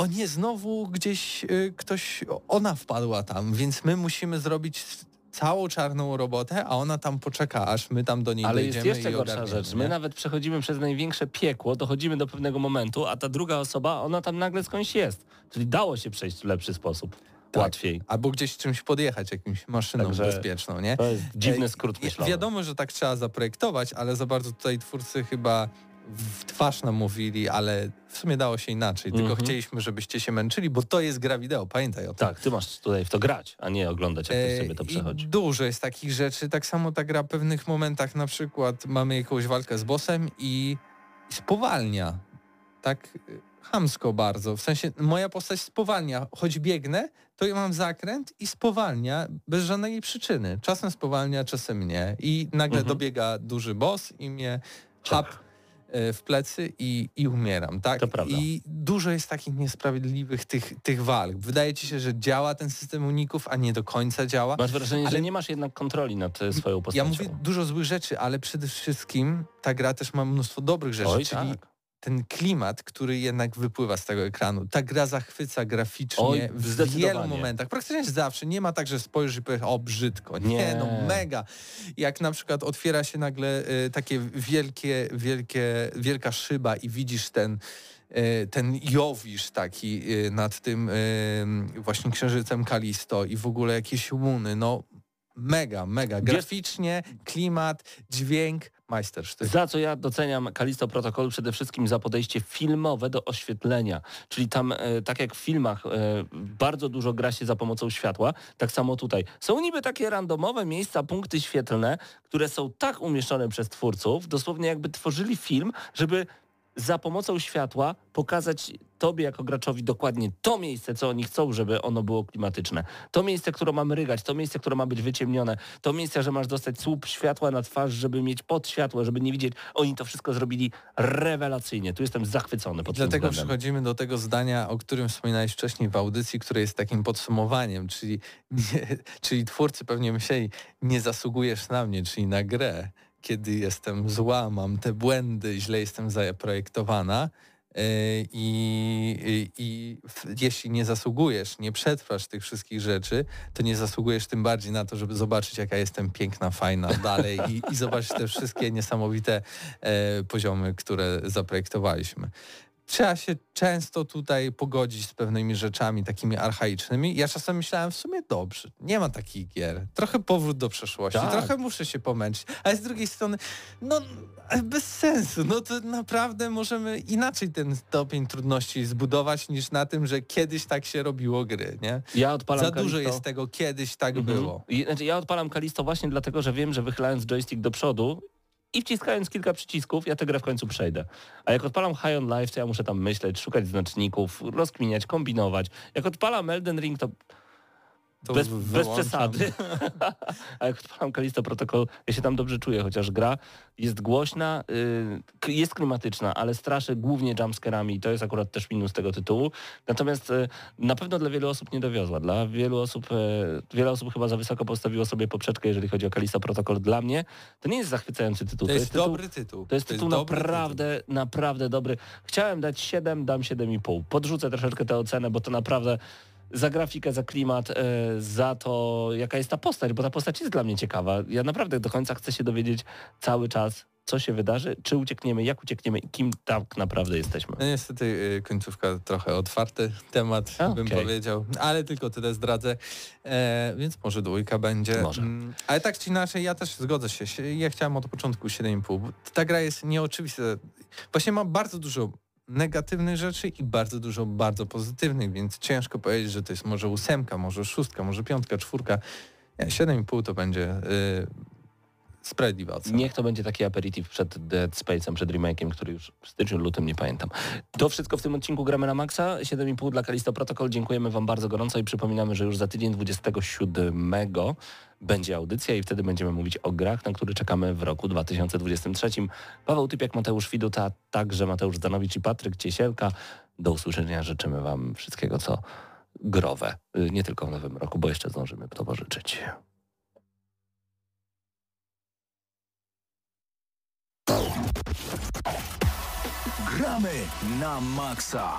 o nie, znowu gdzieś y, ktoś, ona wpadła tam, więc my musimy zrobić całą czarną robotę, a ona tam poczeka, aż my tam do niej Ale jest dojdziemy jeszcze i gorsza ogarniemy, rzecz. My nie? nawet przechodzimy przez największe piekło, dochodzimy do pewnego momentu, a ta druga osoba, ona tam nagle skądś jest. Czyli dało się przejść w lepszy sposób. Tak. Łatwiej. Albo gdzieś czymś podjechać, jakimś maszyną Także bezpieczną, nie? To jest dziwny Ej, skrót myślowy. Wiadomo, że tak trzeba zaprojektować, ale za bardzo tutaj twórcy chyba w twarz nam mówili, ale w sumie dało się inaczej. Tylko Mhm. chcieliśmy, żebyście się męczyli, bo to jest gra wideo, pamiętaj o tym. Tak, ty masz tutaj w to grać, a nie oglądać, jak ktoś E, sobie to i przechodzi. Dużo jest takich rzeczy. Tak samo ta gra w pewnych momentach, na przykład mamy jakąś walkę z bossem i spowalnia. tak y, chamsko bardzo. W sensie moja postać spowalnia, choć biegnę, to ja mam zakręt i spowalnia bez żadnej przyczyny. Czasem spowalnia, czasem nie. I nagle Mhm. dobiega duży boss i mnie hap e, w plecy i, i umieram, tak? I dużo jest takich niesprawiedliwych tych, tych walk. Wydaje ci się, że działa ten system uników, a nie do końca działa. Masz wrażenie, Ale- że nie masz jednak kontroli nad e, swoją Ja postacią. mówię dużo złych rzeczy, ale przede wszystkim ta gra też ma mnóstwo dobrych rzeczy, Oj, czyli tak. Ten klimat, który jednak wypływa z tego ekranu. Ta gra zachwyca graficznie Oj, w wielu momentach. Praktycznie zawsze. Nie ma tak, że spojrzysz i powiesz, o brzydko. Nie, Nie. no mega. Jak na przykład otwiera się nagle y, takie wielkie, wielkie, wielka szyba i widzisz ten y, ten Jowisz taki y, nad tym właśnie księżycem Kalisto i w ogóle jakieś łuny, no mega, mega. Graficznie, klimat, dźwięk, majstersztyk. Za co ja doceniam Kalisto Protocol przede wszystkim za podejście filmowe do oświetlenia. Czyli tam, e, tak jak w filmach, e, bardzo dużo gra się za pomocą światła, tak samo tutaj. Są niby takie randomowe miejsca, punkty świetlne, które są tak umieszczone przez twórców, dosłownie jakby tworzyli film, żeby za pomocą światła pokazać tobie jako graczowi dokładnie to miejsce, co oni chcą, żeby ono było klimatyczne. To miejsce, które ma mrygać, to miejsce, które ma być wyciemnione, to miejsce, że masz dostać słup światła na twarz, żeby mieć podświatło, żeby nie widzieć. Oni to wszystko zrobili rewelacyjnie. Tu jestem zachwycony pod Dlatego względem. przechodzimy do tego zdania, o którym wspominałeś wcześniej w audycji, które jest takim podsumowaniem, czyli, nie, <laughs> czyli twórcy pewnie myśleli, nie zasługujesz na mnie, czyli na grę, kiedy jestem zła, mam te błędy, źle jestem zaprojektowana. yy, I, i, i jeśli nie zasługujesz, nie przetrwasz tych wszystkich rzeczy, to nie zasługujesz tym bardziej na to, żeby zobaczyć, jaka jestem piękna, fajna dalej i, i zobaczyć te wszystkie niesamowite e, poziomy, które zaprojektowaliśmy trzeba się często tutaj pogodzić z pewnymi rzeczami takimi archaicznymi. Ja czasem myślałem w sumie dobrze, nie ma takich gier. Trochę powrót do przeszłości, Tak. trochę muszę się pomęczyć, ale z drugiej strony, no bez sensu, no to naprawdę możemy inaczej ten stopień trudności zbudować niż na tym, że kiedyś tak się robiło gry, nie? Ja odpalam Za dużo Kalisto- jest tego, kiedyś tak Mhm. było. I, znaczy, ja odpalam Kalisto właśnie dlatego, że wiem, że wychylając joystick do przodu i wciskając kilka przycisków, ja tę grę w końcu przejdę. A jak odpalam High on Life, to ja muszę tam myśleć, szukać znaczników, rozkminiać, kombinować. Jak odpalam Elden Ring, to, To bez, bez przesady. <laughs> A jak odpalam Kalisto Protocol, ja się tam dobrze czuję, chociaż gra jest głośna, k- jest klimatyczna, ale straszy głównie jumpscarami i to jest akurat też minus tego tytułu. Natomiast yy, na pewno dla wielu osób nie dowiozła. Dla wielu osób, yy, wiele osób chyba za wysoko postawiło sobie poprzeczkę, jeżeli chodzi o Kalisto Protocol. Dla mnie to nie jest zachwycający tytuł. To jest tytuł, dobry tytuł. to jest tytuł dobry naprawdę, naprawdę dobry. Chciałem dać 7, dam 7,5. Podrzucę troszeczkę tę ocenę, bo to naprawdę za grafikę, za klimat, e, za to, jaka jest ta postać, bo ta postać jest dla mnie ciekawa. Ja naprawdę do końca chcę się dowiedzieć cały czas, co się wydarzy, czy uciekniemy, jak uciekniemy i kim tak naprawdę jesteśmy. No niestety y, końcówka trochę otwarty temat, A, bym powiedział, ale tylko tyle zdradzę, e, więc może dwójka będzie. Może. Mm, ale tak czy inaczej, ja też zgodzę się. Ja chciałem od początku 7,5. bo Ta gra jest nieoczywista. Właśnie ma bardzo dużo negatywnych rzeczy i bardzo dużo bardzo pozytywnych, więc ciężko powiedzieć, że to jest może ósemka, może szóstka, może piątka, czwórka. Nie, 7,5 to będzie y, sprawiedliwa ocena. Niech to będzie taki aperitif przed Dead Space'em, przed remake'iem, który już w styczniu, lutym nie pamiętam. To wszystko w tym odcinku gramy na maksa. 7,5 dla Kalisto Protocol. Dziękujemy Wam bardzo gorąco i przypominamy, że już za tydzień 27 będzie audycja i wtedy będziemy mówić o grach, na które czekamy w roku 2023. Paweł Typiak, Mateusz Widuta, także Mateusz Danowicz i Patryk Ciesielka. Do usłyszenia. Życzymy Wam wszystkiego, co growe. Y, Nie tylko w nowym roku, bo jeszcze zdążymy towarzyszyć. Gramy na maksa.